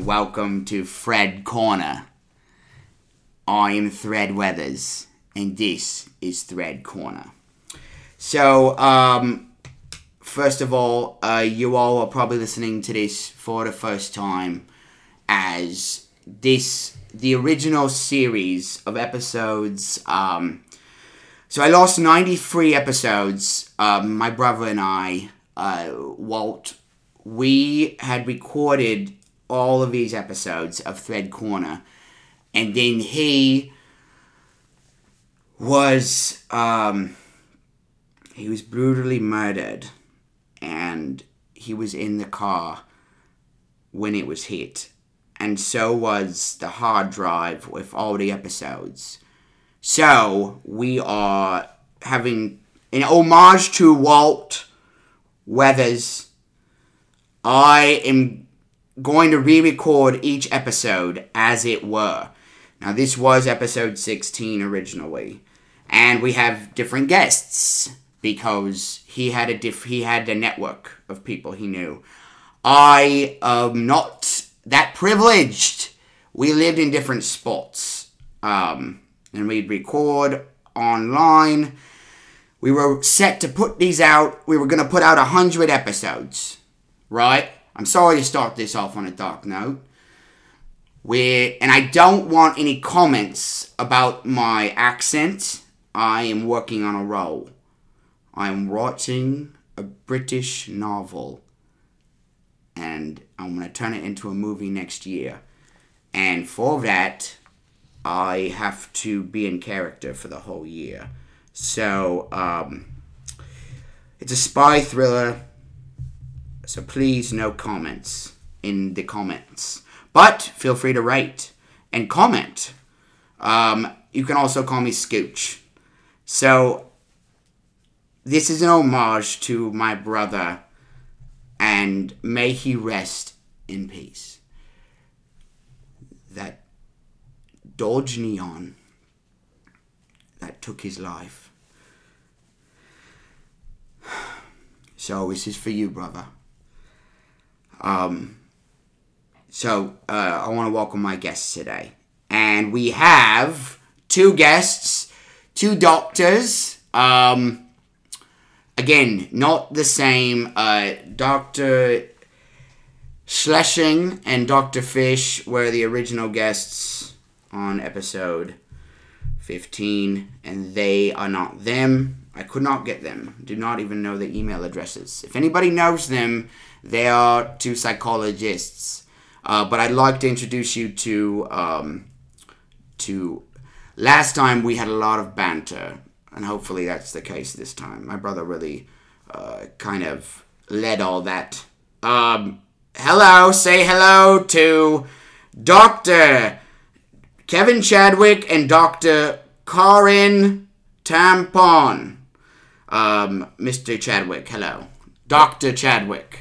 welcome to Thread Corner. I am Thread Weathers, and this is Thread Corner. So, um, first of all, uh, you all are probably listening to this for the first time, as this the original series of episodes. Um, so I lost ninety three episodes. Um, my brother and I, uh, Walt, we had recorded all of these episodes of Thread Corner, and then he was um, he was brutally murdered, and he was in the car when it was hit, and so was the hard drive with all the episodes. So we are having an homage to Walt Weathers. I am going to re-record each episode as it were. Now this was episode 16 originally, and we have different guests because he had a diff- he had a network of people he knew. I am not that privileged. We lived in different spots, um, and we'd record online. We were set to put these out. We were going to put out a hundred episodes, right? I'm sorry to start this off on a dark note. Where and I don't want any comments about my accent. I am working on a role. I'm writing a British novel, and I'm gonna turn it into a movie next year. And for that, I have to be in character for the whole year. So, um, it's a spy thriller. So please, no comments in the comments. But feel free to write and comment. Um, you can also call me Scooch. So, this is an homage to my brother, and may he rest in peace. That Dodge Neon that took his life. So, this is for you, brother. Um, so uh, I want to welcome my guests today, and we have two guests, two doctors. Um, again, not the same. Uh, Doctor Schlesing and Doctor Fish were the original guests on episode fifteen, and they are not them. I could not get them. Do not even know their email addresses. If anybody knows them, they are two psychologists. Uh, but I'd like to introduce you to um, to. Last time we had a lot of banter, and hopefully that's the case this time. My brother really uh, kind of led all that. Um, hello, say hello to Doctor Kevin Chadwick and Doctor Karin Tampon. Um, Mr. Chadwick, hello. Dr. Chadwick.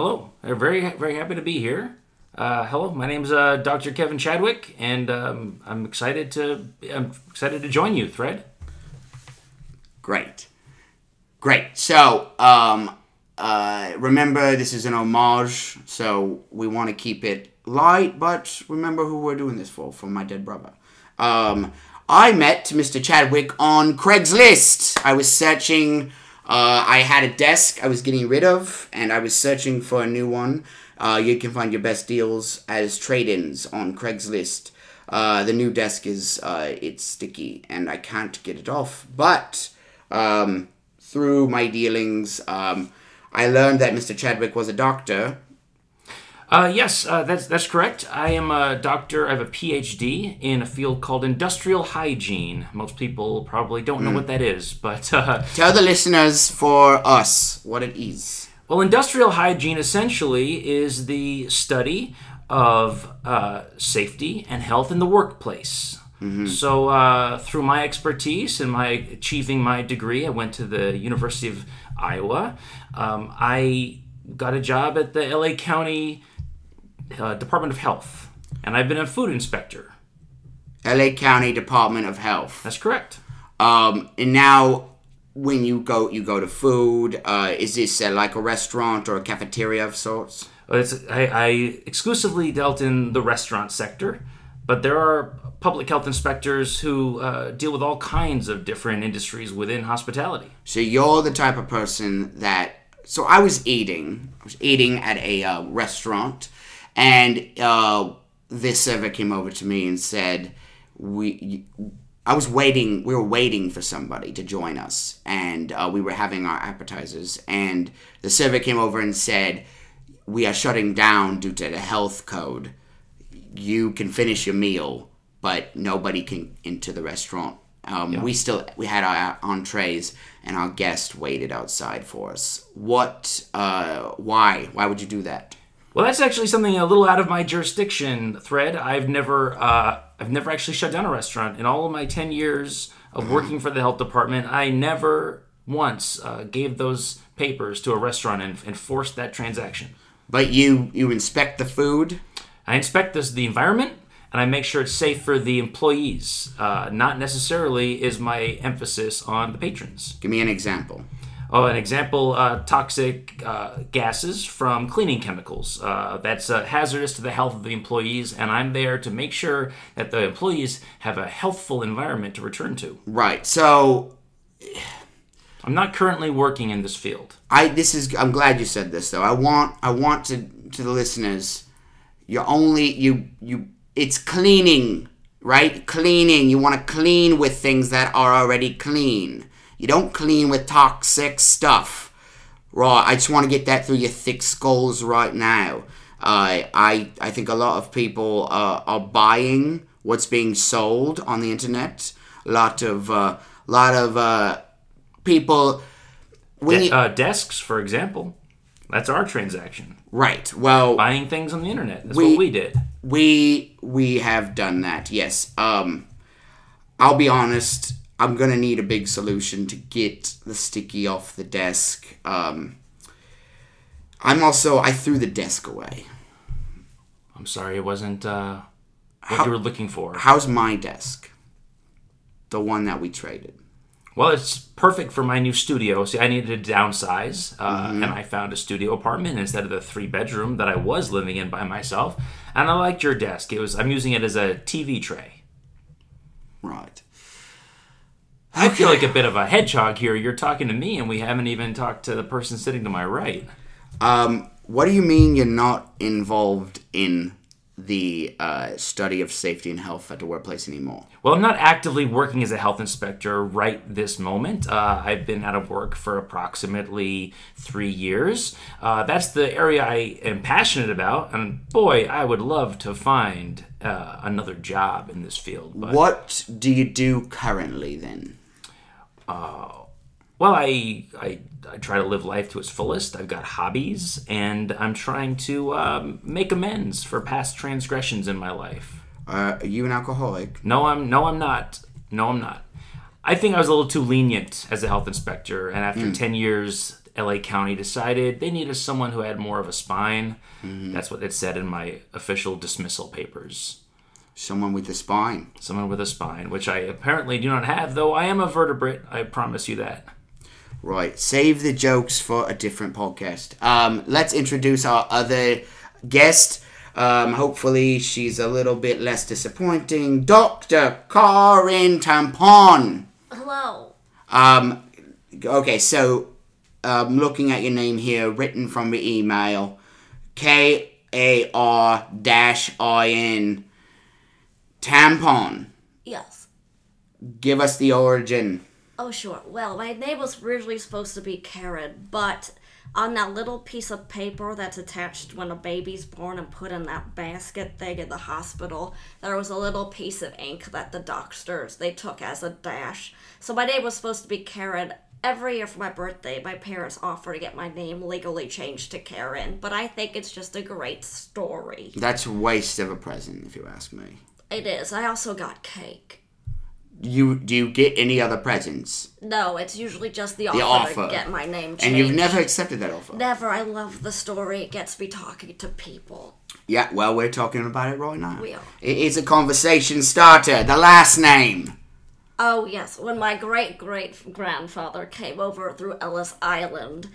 Hello, I'm very very happy to be here. Uh, hello, my name's uh, Dr. Kevin Chadwick, and um, I'm excited to I'm excited to join you, Thread. Great. Great. So, um, uh, remember, this is an homage, so we want to keep it light, but remember who we're doing this for, for my dead brother. Um, I met Mr. Chadwick on Craigslist. I was searching, uh, I had a desk I was getting rid of, and I was searching for a new one. Uh, you can find your best deals as trade-ins on Craigslist. Uh, the new desk is uh, it's sticky and I can't get it off. But um, through my dealings, um, I learned that Mr. Chadwick was a doctor. Uh, yes, uh, that's that's correct. I am a doctor. I have a PhD in a field called industrial hygiene. Most people probably don't know what that is, but uh, Tell the listeners for us what it is. Well, industrial hygiene essentially is the study of uh, safety and health in the workplace. So, uh, through my expertise and my achieving my degree, I went to the University of Iowa. Um, I got a job at the LA County uh, Department of Health, and I've been a food inspector. LA County Department of Health. That's correct. Um, and now when you go you go to food? Uh, is this uh, like a restaurant or a cafeteria of sorts? It's, I, I exclusively dealt in the restaurant sector, but there are public health inspectors who uh, deal with all kinds of different industries within hospitality. So you're the type of person that. So I was eating. I was eating at a uh, restaurant, and uh, this server came over to me and said, "We." I was waiting. We were waiting for somebody to join us, and uh, we were having our appetizers. And the server came over and said, "We are shutting down due to the health code. You can finish your meal, but nobody can into the restaurant." Um, We still we had our entrees, and our guest waited outside for us. What? Uh, why? Why would you do that? Well, that's actually something a little out of my jurisdiction. Thread. I've never, uh, I've never actually shut down a restaurant in all of my ten years of working for the health department. I never once uh, gave those papers to a restaurant and, and forced that transaction. But you you inspect the food. I inspect this the environment and I make sure it's safe for the employees. Uh, not necessarily is my emphasis on the patrons. Give me an example. Oh, an example: uh, toxic uh, gases from cleaning chemicals. Uh, that's uh, hazardous to the health of the employees, and I'm there to make sure that the employees have a healthful environment to return to. Right. So I'm not currently working in this field. I this is I'm glad you said this though. I want I want to to the listeners. You're only you you it's cleaning, right? Cleaning. You want to clean with things that are already clean. You don't clean with toxic stuff. Right. I just want to get that through your thick skulls right now. Uh, I I think a lot of people uh, are buying what's being sold on the internet. A lot of uh, lot of uh, people when you, Uh, desks, for example, that's our transaction. right. Well, Buying things on the internet. That's We- what we did. we we have done that. Yes. Um, I'll be honest. I'm gonna need a big solution to get the sticky off the desk. Um, I'm also I threw the desk away. I'm sorry, it wasn't uh, what How- you were looking for. How's my desk? The one that we traded. Well, it's perfect for my new studio. See, I needed to downsize, uh, and I found a studio apartment instead of the three bedroom that I was living in by myself. And I liked your desk. It was I'm using it as a TV tray. Right. I feel like a bit of a hedgehog here. You're talking to me, and we haven't even talked to the person sitting to my right. Um, what do you mean you're not involved in the uh, study of safety and health at the workplace anymore? Well, I'm not actively working as a health inspector right this moment. Uh, I've been out of work for approximately three years. Uh, that's the area I am passionate about, and boy, I would love to find uh, another job in this field. But What do you do currently then? Well, I, I I try to live life to its fullest. I've got hobbies, and I'm trying to um, make amends for past transgressions in my life. Uh, are you an alcoholic? No, I'm no, I'm not. No, I'm not. I think I was a little too lenient as a health inspector, and after ten years, LA County decided they needed someone who had more of a spine. That's what it said in my official dismissal papers. Someone with a spine. Someone with a spine, which I apparently do not have, though I am a vertebrate. I promise you that. Right. Save the jokes for a different podcast. Um, let's introduce our other guest. Um, hopefully, she's a little bit less disappointing. Dr. Karin Tampon. Hello. Um, okay, so um, looking at your name here, written from the email, K A R dash I N, tampon. Yes. Give us the origin. Oh, sure. Well, my name was originally supposed to be Karen, but on that little piece of paper that's attached when a baby's born and put in that basket thing in the hospital, there was a little piece of ink that the doctors they took as a dash. So my name was supposed to be Karen. Every year for my birthday, my parents offer to get my name legally changed to Karen, but I think it's just a great story. That's a waste of a present, if you ask me. It is. I also got cake. You do you get any other presents? No, it's usually just the offer, offer. to get my name changed. And you've never accepted that offer. Never. I love the story. It gets me talking to people. Yeah, well, we're talking about it right now. We are. It is a conversation starter. The last name. Oh, yes. When my great great grandfather came over through Ellis Island,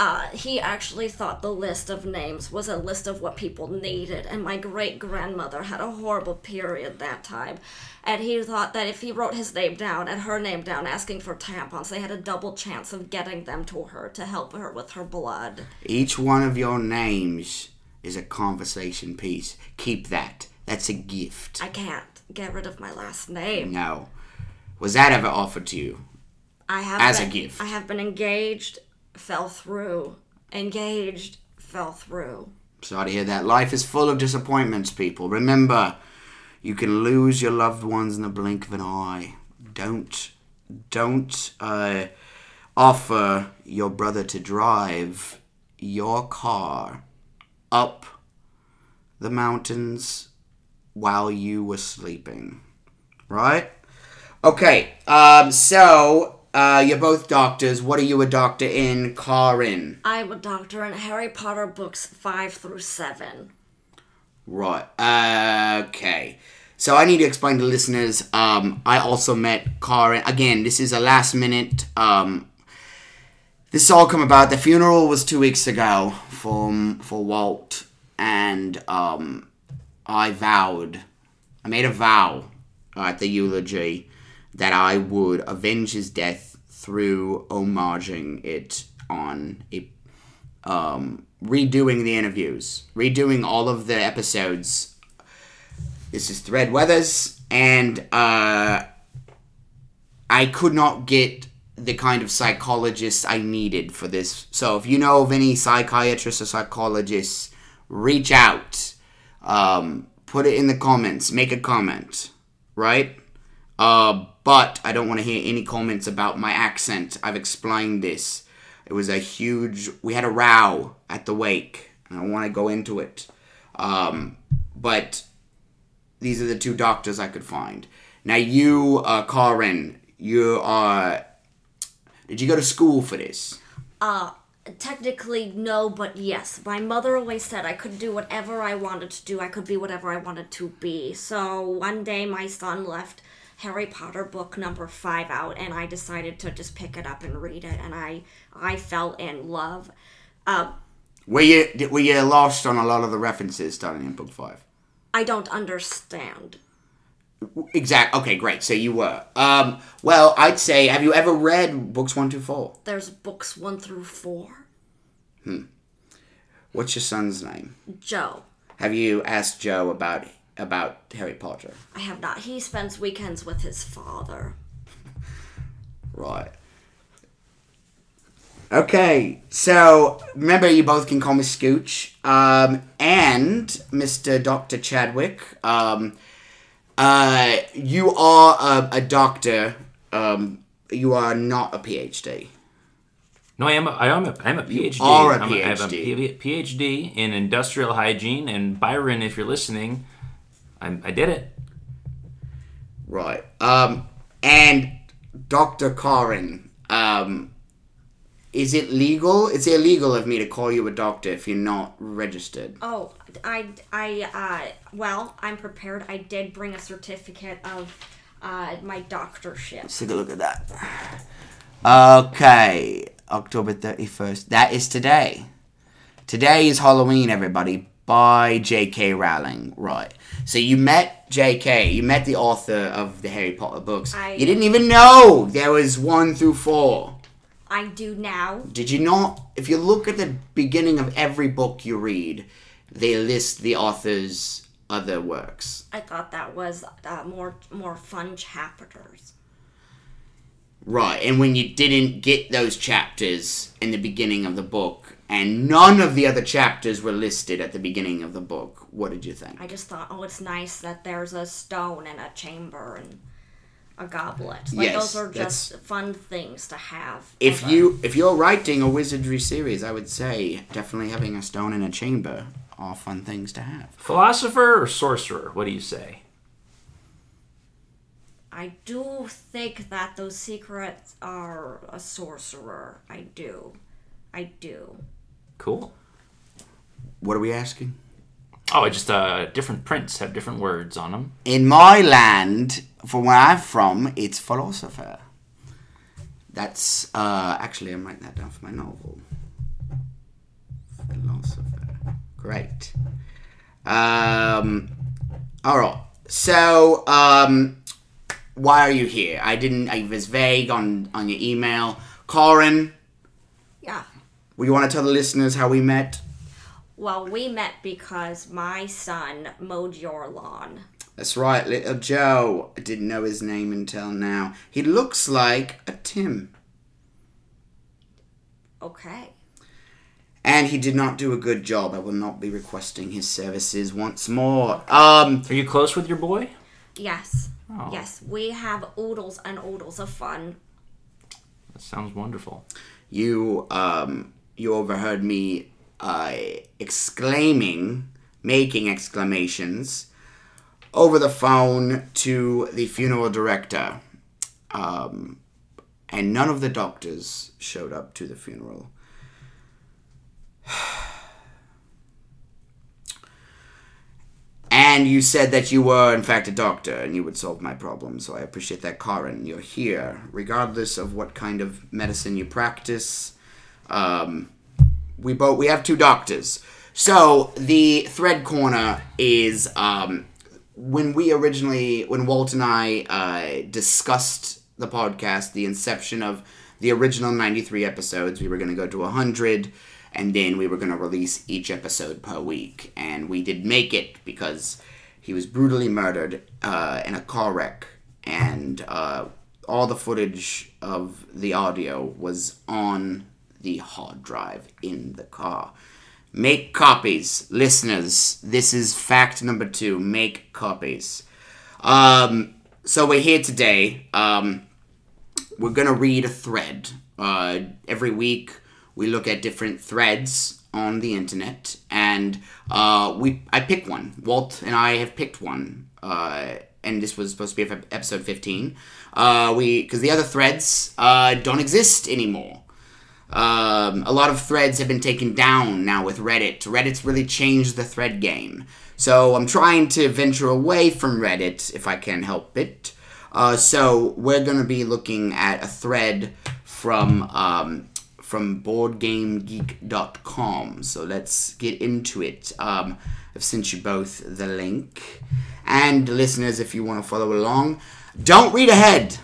uh, he actually thought the list of names was a list of what people needed, and my great grandmother had a horrible period that time. And he thought that if he wrote his name down and her name down asking for tampons, they had a double chance of getting them to her to help her with her blood. Each one of your names is a conversation piece. Keep that. That's a gift. I can't get rid of my last name. No. Was that ever offered to you? I have As a gift. I have been engaged, fell through. Engaged, fell through. Sorry to hear that. Life is full of disappointments, people. Remember, you can lose your loved ones in the blink of an eye. Don't, don't uh, offer your brother to drive your car up the mountains while you were sleeping. Right? Okay, um, so, uh, you're both doctors. What are you a doctor in? Car in? I'm a doctor in Harry Potter books 5 through 7. Right. Uh, okay. So I need to explain to listeners. Um, I also met Karen. Again, this is a last minute. Um, this all come about. The funeral was two weeks ago for for Walt, and um, I vowed. I made a vow at the eulogy that I would avenge his death through homaging it on a um, redoing the interviews, redoing all of the episodes. This is Thread Weathers, and uh, I could not get the kind of psychologist I needed for this. So if you know of any psychiatrists or psychologists, reach out. Um, put it in the comments. Make a comment, right? Uh, but I don't want to hear any comments about my accent. I've explained this. It was a huge. We had a row at the wake. I don't want to go into it. Um, but these are the two doctors I could find. Now you, uh, Karen, you are. Did you go to school for this? Uh, technically, no, but yes. My mother always said I could do whatever I wanted to do, I could be whatever I wanted to be. So one day my son left Harry Potter book number five out, and I decided to just pick it up and read it, and I I fell in love. Uh, Were you were you lost on a lot of the references starting in book five? I don't understand. Exact. Okay, great. So you were. Um. Well, I'd say. Have you ever read books one through four? There's books one through four. Hmm. What's your son's name? Joe. Have you asked Joe about about Harry Potter? I have not. He spends weekends with his father. Right. Okay, so remember you both can call me Scooch. Um, and Mr. Dr. Chadwick, um, uh, you are a, a doctor. Um, you are not a PhD. No, I am. A, I am a. I'm a PhD. are a I'm I have a PhD. PhD in industrial hygiene. And Byron, if you're listening, I, I did it. Right. Um, and Dr. Corin, um, is it legal? It's illegal of me to call you a doctor if you're not registered. Oh, I, I, uh, well, I'm prepared. I did bring a certificate of uh, my doctorship. Let's take a look at that. Okay, October 31st. That is today. Today is Halloween, everybody, by J.K. Rowling. Right. So you met J.K., you met the author of the Harry Potter books. I- You didn't even know there was one through four. I do now. Did you not? If you look at the beginning of every book you read, they list the author's other works. I thought that was uh, more more fun chapters. Right, and when you didn't get those chapters in the beginning of the book, and none of the other chapters were listed at the beginning of the book, what did you think? I just thought, oh, it's nice that there's a stone and a chamber and a goblet. Like Yes, those are just fun things to have. If of a- you if you're writing a wizardry series, I would say definitely having a stone and a chamber are fun things to have. Philosopher or sorcerer? What do you say? I do think that those secrets are a sorcerer. I do. I do. Cool. What are we asking? Oh, just uh, different prints have different words on them. In my land, from where I'm from, it's philosopher. That's uh, actually I'm writing that down for my novel. Philosopher. Great. Um, all right. So, um, why are you here? I didn't. I was vague on on your email. Corin, Yeah. would you want to tell the listeners how we met? Well, we met because my son mowed your lawn. That's right, little Joe. I didn't know his name until now. He looks like a Tim. Okay. And he did not do a good job. I will not be requesting his services once more. Um, Are you close with your boy? Yes. Oh. Yes, we have oodles and oodles of fun. That sounds wonderful. you um, you overheard me uh, exclaiming, making exclamations over the phone to the funeral director, um, and none of the doctors showed up to the funeral. And you said that you were, in fact, a doctor and you would solve my problem. So I appreciate that, Karin. You're here, regardless of what kind of medicine you practice. Um, we both we have two doctors. So the thread corner is um, when we originally when Walt and I uh, discussed the podcast, the inception of the original ninety three episodes. We were going to go to hundred, and then we were going to release each episode per week, and we did make it because he was brutally murdered uh, in a car wreck, and uh, all the footage of the audio was on the hard drive in the car. Make copies, listeners. This is fact number two. Make copies. Um, so we're here today. Um, we're gonna read a thread. Uh, every week we look at different threads on the internet, and uh, we I pick one. Walt and I have picked one, uh, and this was supposed to be episode fifteen. Uh, we because the other threads uh, don't exist anymore. Um, a lot of threads have been taken down now with Reddit. Reddit's really changed the thread game. So I'm trying to venture away from Reddit if I can help it. Uh, so we're gonna be looking at a thread from um, from BoardGameGeek.com. So let's get into it. Um, I've sent you both the link, and listeners, if you want to follow along, don't read ahead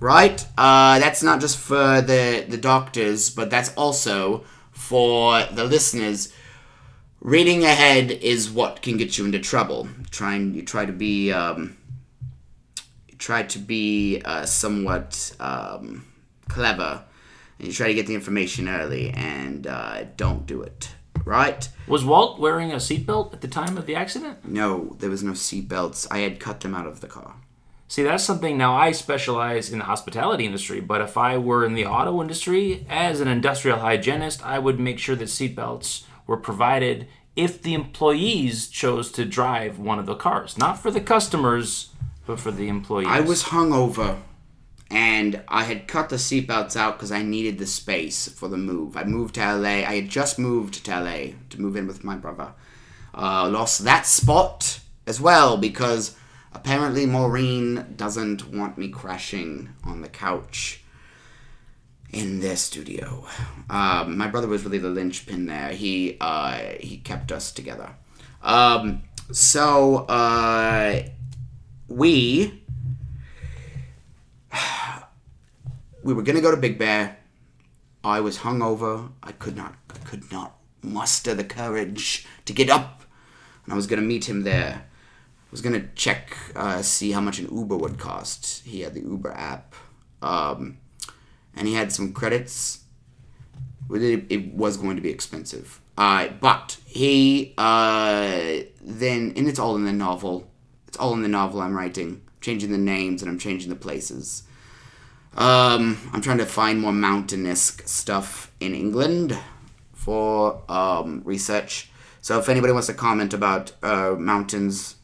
right? Uh, that's not just for the the doctors, but that's also for the listeners. Reading ahead is what can get you into trouble. Trying you try to be um, try to be uh, somewhat um, clever, and you try to get the information early, and uh, don't do it. Right? Was Walt wearing a seatbelt at the time of the accident? No, there was no seatbelts. I had cut them out of the car. See, that's something now I specialize in the hospitality industry, but if I were in the auto industry, as an industrial hygienist, I would make sure that seatbelts were provided if the employees chose to drive one of the cars. Not for the customers, but for the employees. I was hungover, and I had cut the seatbelts out because I needed the space for the move. I moved to LA. I had just moved to LA to move in with my brother. Uh, lost that spot as well because apparently Maureen doesn't want me crashing on the couch in their studio. Um, my brother was really the linchpin there. He uh, he kept us together. Um, so uh, we we were gonna go to Big Bear. I was hungover. I could not I could not muster the courage to get up, and I was gonna meet him there. Was gonna check, uh, see how much an Uber would cost. He had the Uber app, um, and he had some credits. It, it was going to be expensive, uh, but he uh, then, and it's all in the novel. It's all in the novel I'm writing, changing the names and I'm changing the places. Um, I'm trying to find more mountainous stuff in England for um, research. So if anybody wants to comment about uh, mountains,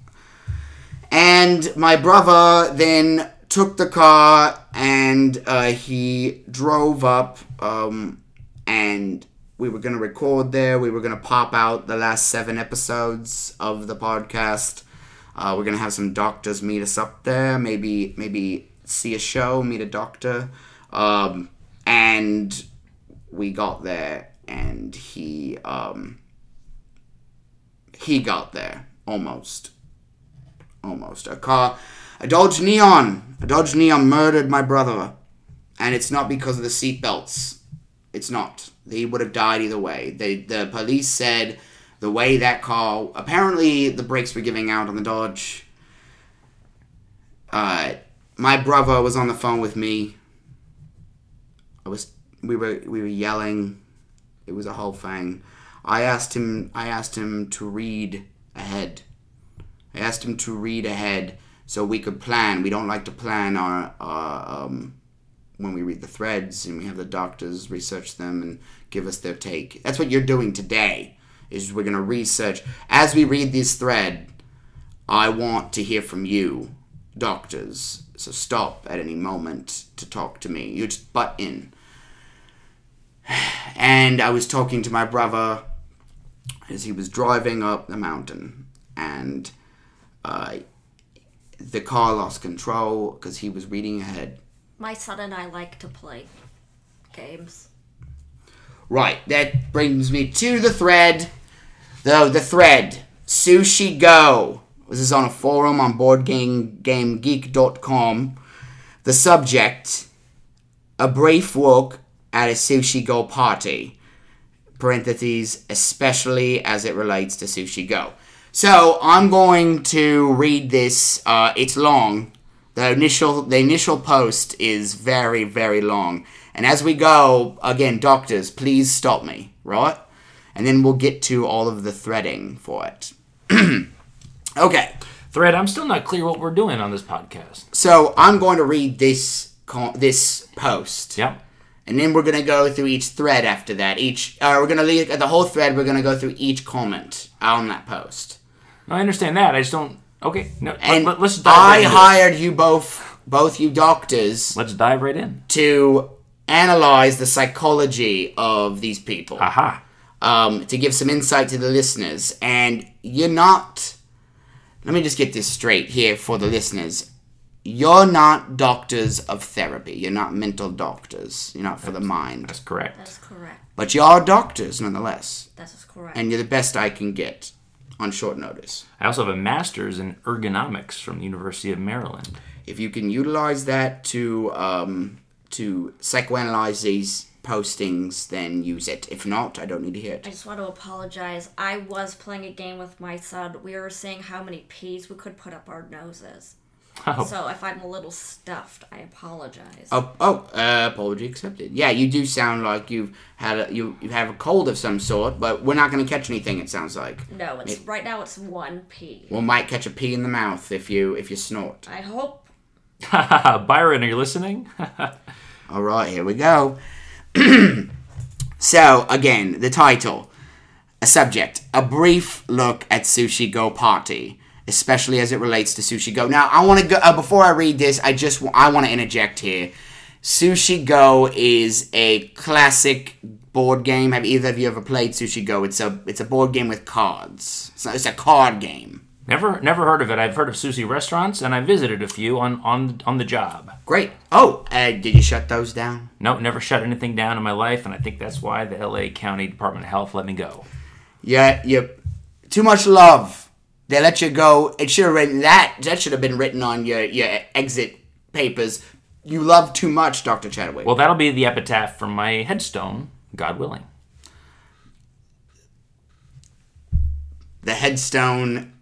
and my brother then took the car and uh, he drove up, um, and we were gonna record there. We were gonna pop out the last seven episodes of the podcast. Uh, we're gonna have some doctors meet us up there. Maybe maybe see a show, meet a doctor. Um, and we got there, and he um, he got there almost, almost. A car, a Dodge Neon, a Dodge Neon murdered my brother, and it's not because of the seatbelts. It's not. He would have died either way. They the police said the way that car apparently the brakes were giving out on the Dodge. Uh, my brother was on the phone with me. I was we were we were yelling. It was a whole thing. I asked him I asked him to read ahead. I asked him to read ahead so we could plan. We don't like to plan our, our um, when we read the threads and we have the doctors research them and give us their take. That's what you're doing today. Is we're gonna research as we read this thread. I want to hear from you, doctors. So stop at any moment to talk to me. You just butt in. And I was talking to my brother as he was driving up the mountain, and uh, the car lost control because he was reading ahead. My son and I like to play games. Right, that brings me to the thread. Though the thread, Sushi Go. This is on a forum on BoardGameGeek.com. The subject, a brief look at a Sushi Go party. Parentheses, especially as it relates to Sushi Go. So I'm going to read this. Uh, it's long. The initial the initial post is very very long, and as we go, again, doctors, please stop me, right? And then we'll get to all of the threading for it. okay, Thread, I'm still not clear what we're doing on this podcast. so I'm going to read this this post. Yep. And then we're gonna go through each thread after that. Each, uh, we're gonna leave the whole thread. We're gonna go through each comment on that post. No, I understand that. I just don't. Okay, no. And let, us dive I right into it. hired you both, both you doctors, Let's dive right in. to analyze the psychology of these people, Aha. um, to give some insight to the listeners. And you're not. Let me just get this straight here for the listeners. You're not doctors of therapy. You're not mental doctors. You're not for the mind. That's correct. That is correct. But you are doctors nonetheless. That is correct. And you're the best I can get on short notice. I also have a master's in ergonomics from the University of Maryland. If you can utilize that to um, to psychoanalyze these postings, then use it. If not, I don't need to hear it. I just want to apologize. I was playing a game with my son. We were seeing how many peas we could put up our noses. Oh, So if I'm a little stuffed, I apologize. Oh, oh, uh, apology accepted. Yeah, you do sound like you've had a, you you have a cold of some sort, but we're not going to catch anything. It sounds like No, it's right now. It's one pea. we might catch a pea in the mouth if you if you snort. I hope. Byron, are you listening? All right, here we go. so, again, the title, a subject, a brief look at Sushi Go Party, especially as it relates to Sushi Go. Now, I want to go uh, before I read this. I just w- I want to interject here. Sushi Go is a classic board game. Have either of you ever played Sushi Go? It's a it's a board game with cards. So it's a card game. never, never heard of it. I've heard of sushi restaurants, and I visited a few on on on the job. Great. Oh, uh, did you shut those down? No, never shut anything down in my life, and I think that's why the LA County Department of Health let me go. Yeah, you too much love. They let you go. It should have written that. That should have been written on your your exit papers. You love too much, Doctor Chadwick. Well, that'll be the epitaph for my headstone, God willing. the headstone.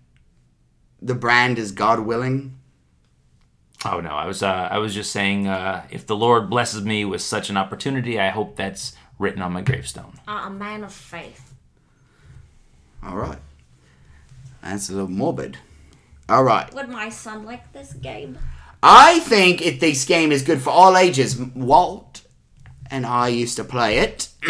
The brand is God willing. Oh no, I was uh, I was just saying, uh, if the Lord blesses me with such an opportunity, I hope that's written on my gravestone. Uh, a man of faith. All right. That's a little morbid. All right. Would my son like this game? I think if this game is good for all ages. Walt and I used to play it,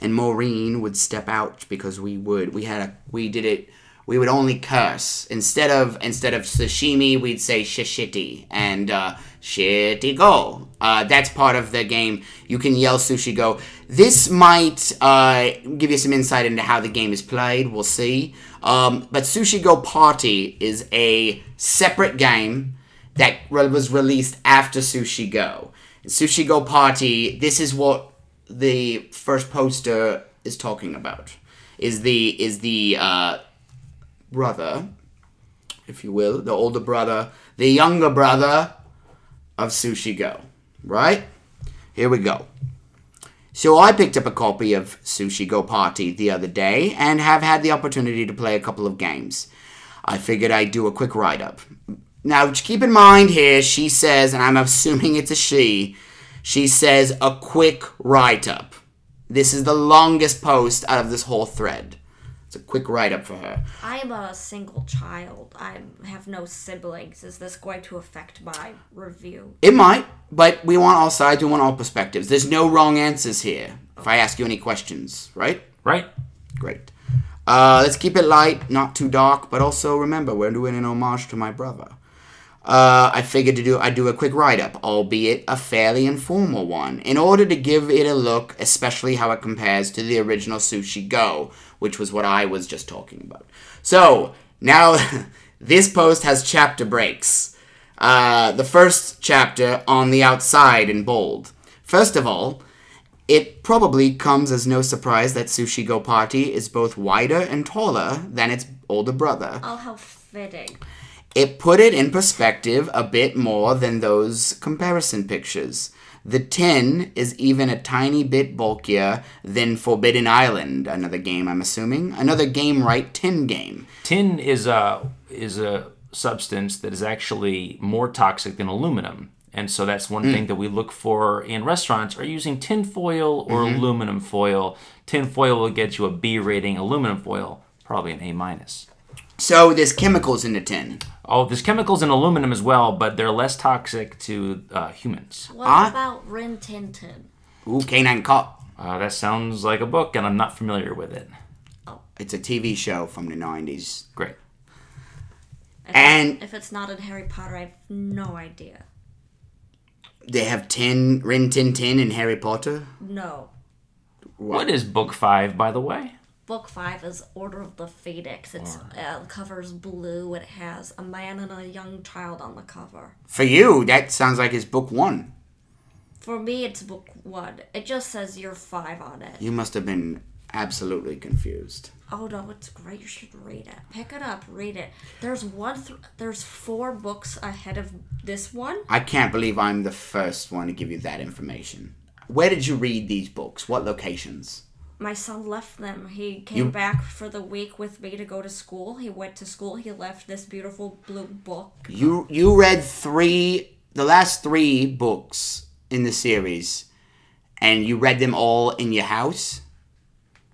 and Maureen would step out because we would. We had a. We did it. We would only curse instead of instead of sashimi. We'd say shishiti, and uh, Shitty Go. Uh, that's part of the game. You can yell Sushi Go. This might uh, give you some insight into how the game is played. We'll see. Um, but Sushi Go Party is a separate game that re- was released after Sushi Go. Sushi Go Party, this is what the first poster is talking about. Is the is the uh, brother, if you will, the older brother, the younger brother of Sushi Go. Right? Here we go. So I picked up a copy of Sushi Go Party the other day and have had the opportunity to play a couple of games. I figured I'd do a quick write up. Now, keep in mind here, she says, and I'm assuming it's a she, she says a quick write up. This is the longest post out of this whole thread. It's a quick write up for her. I'm a single child. I have no siblings. Is this going to affect my review? It might, but we want all sides, we want all perspectives. There's no wrong answers here. If I ask you any questions, right? Right? Great. Uh, let's keep it light, not too dark, but also remember we're doing an homage to my brother. Uh, I figured to do I do a quick write up, albeit a fairly informal one, in order to give it a look, especially how it compares to the original Sushi Go, which was what I was just talking about. So now this post has chapter breaks. Uh, the first chapter on the outside in bold. First of all, it probably comes as no surprise that Sushi Go Party is both wider and taller than its older brother. Oh, how fitting. It put it in perspective a bit more than those comparison pictures. The tin is even a tiny bit bulkier than Forbidden Island, another game I'm assuming. Another Gamewright tin game. Tin is a is a substance that is actually more toxic than aluminum. And so that's one hmm. thing that we look for in restaurants are using tin foil or mm-hmm. aluminum foil. Tin foil will get you a B rating, aluminum foil probably an A minus. So there's chemicals in the tin. Oh, there's chemicals in aluminum as well, but they're less toxic to uh, humans. What about Rin Tin Tin? Ooh, Canine Cop. Uh, that sounds like a book, and I'm not familiar with it. Oh. It's a TV show from the 90s. Great. If And- it's, if it's not in Harry Potter, I have no idea. They have tin, Rin Tin Tin in Harry Potter. No. What is book five, by the way? Book five is Order of the Phoenix. It uh, covers blue. It has a man and a young child on the cover. For you, that sounds like it's book one. For me, it's book one. It just says year five on it. You must have been absolutely confused. Oh no, it's great. You should read it. Pick it up, read it. There's one. Th- there's four books ahead of this one. I can't believe I'm the first one to give you that information. Where did you read these books? What locations? My son left them. He came You- back for the week with me to go to school. He went to school. He left this beautiful blue book. You you read three the last three books in the series and you read them all in your house?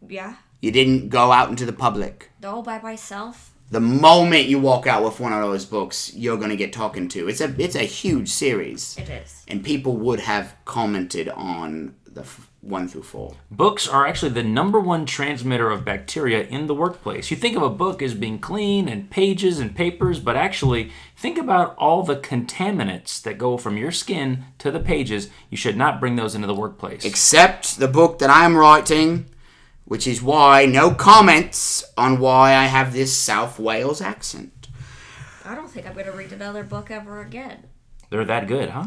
Yeah. You didn't go out into the public. No, by myself. The moment you walk out with one of those books, you're gonna get talking to. It's a it's a huge series, It is. and people would have commented on the f- one through four. Books are actually the number one transmitter of bacteria in the workplace. You think of a book as being clean and pages and papers, but actually, think about all the contaminants that go from your skin to the pages. You should not bring those into the workplace. Except the book that I'm writing, which is why no comments on why I have this South Wales accent. I don't think I'm gonna read another book ever again. They're that good, huh?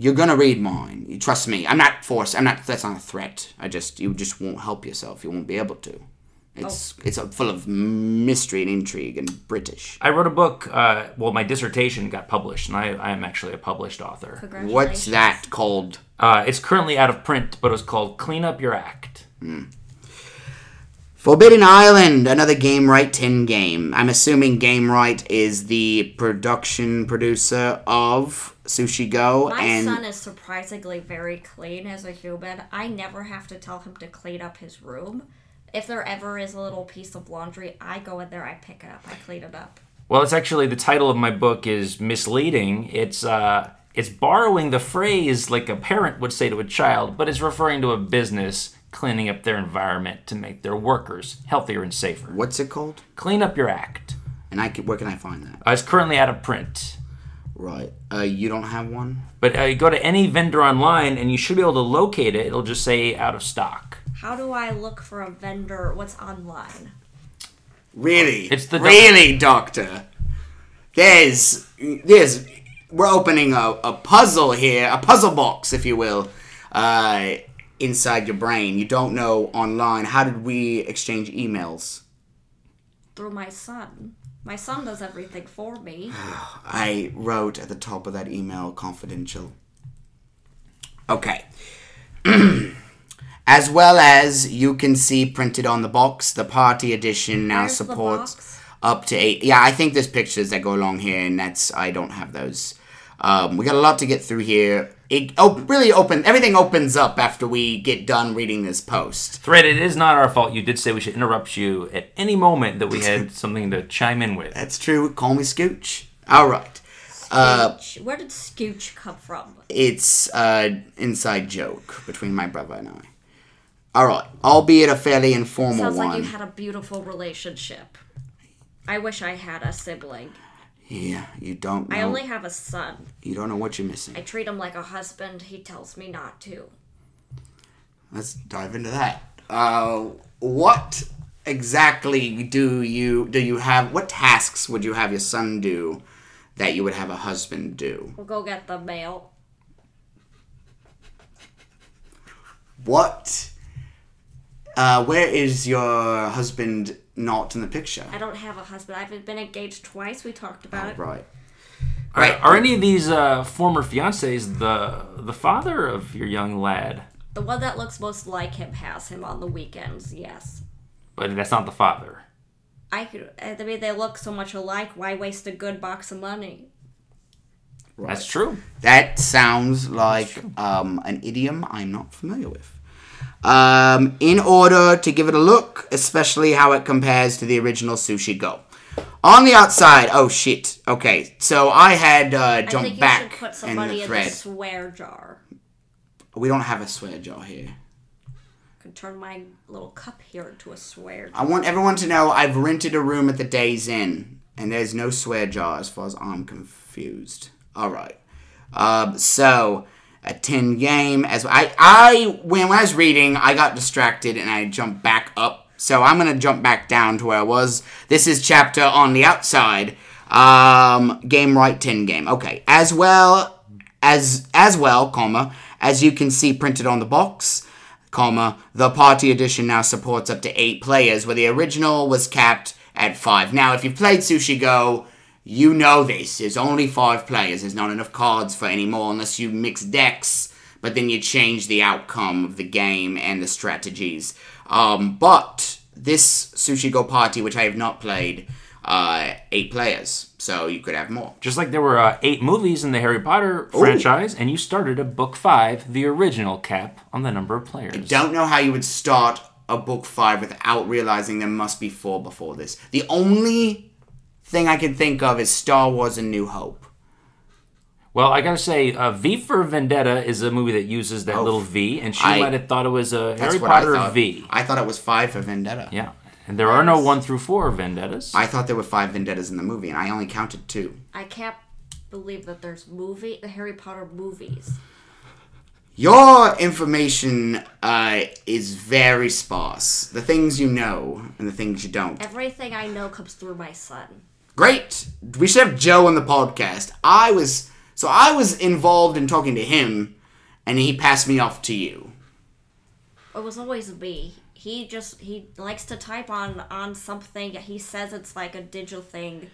You're gonna read mine. You trust me. I'm not forced. I'm not. That's not a threat. I just you just won't help yourself. You won't be able to. It's it's a, full of mystery and intrigue and British. I wrote a book. Uh, well, my dissertation got published, and I, I am actually a published author. What's that called? Uh, it's currently out of print, but it was called Clean Up Your Act. Forbidden Island, another Gamewright 10 game. I'm assuming Gamewright is the production producer of Sushi Go My and son is surprisingly very clean as a human. I never have to tell him to clean up his room. If there ever is a little piece of laundry, I go in there, I pick it up, I clean it up. Well, it's actually the title of my book is misleading. It's uh, it's borrowing the phrase like a parent would say to a child, but it's referring to a business cleaning up their environment to make their workers healthier and safer. what's it called? Clean up your act. And I can, where can I find that? Uh, it's currently out of print. Right. Uh, you don't have one? But uh, you go to any vendor online and you should be able to locate it. It'll just say out of stock. How do I look for a vendor? What's online? Really? It's the really, Doctor. There's, there's, we're opening a, a puzzle here, a puzzle box, if you will, uh, inside your brain. You don't know online. How did we exchange emails? Through my son. My son does everything for me. I wrote at the top of that email confidential. Okay. as well as you can see printed on the box, the party edition now Where's supports up to eight. Yeah, I think there's pictures that go along here, and that's I don't have those. Um, we got a lot to get through here. It oh, really open. Everything opens up after we get done reading this post. Thread, it is not our fault. You did say we should interrupt you at any moment that we had something to chime in with. That's true. Call me Scooch. All right. Uh, Where did Scooch come from? it's an inside joke between my brother and I. All right, albeit a fairly informal Sounds one. like you had a beautiful relationship. I wish I had a sibling. Yeah, you don't know. I only have a son. You don't know what you're missing. I treat him like a husband. He tells me not to. Let's dive into that. Uh, what exactly do you do? You have what tasks would you have your son do that you would have a husband do? We'll go get the mail. What? Uh, where is your husband not in the picture? I don't have a husband. I've been engaged twice. We talked about it. Right. Are, Right. are any of these uh, former fiancés the the father of your young lad? The one that looks most like him has him on the weekends. Yes. But that's not the father. I could. I mean, they look so much alike. Why waste a good box of money? That's true. That sounds like um, an idiom I'm not familiar with. Um, in order to give it a look, especially how it compares to the original Sushi Go. On the outside, oh shit. Okay, so I had uh, I jumped back should put in the in, thread. the swear jar. We don't have a swear jar here. I can turn my little cup here into a swear jar. I want everyone to know I've rented a room at the Days Inn, and there's no swear jar as far as I'm confused. All right. Um, so a 10 game as I I when I was reading, I got distracted and I jumped back up. So I'm gonna jump back down to where I was. This is chapter on the outside. Um, Gamewright 10 game. Okay, as well as as well, comma as you can see printed on the box comma, the party edition now supports up to eight players, where the original was capped at five. Now, if you've played Sushi Go, you know this. There's only five players. There's not enough cards for any more unless you mix decks, but then you change the outcome of the game and the strategies. Um, but this Sushi Go party, which I have not played, uh, eight players, so you could have more. Just like there were uh, eight movies in the Harry Potter franchise, and you started at book five, the original cap on the number of players. I don't know how you would start a book five without realizing there must be four before this. The only thing I can think of is Star Wars and New Hope. Well, I gotta say, uh, V for Vendetta is a movie that uses that Oh, little V, and she I- might have thought it was a Harry Potter thought. V. I thought it was five for Vendetta. Yeah, and there are no one through four Vendettas. I thought there were five Vendettas in the movie, and I only counted two. I can't believe that there's movie the Harry Potter movies. Your information uh, is very sparse. The things you know and the things you don't. Everything I know comes through my son. Great. We should have Joe on the podcast. I was so I was involved in talking to him, and he passed me off to you. It was always me. He just he likes to type on on something. He says it's like a digital thing.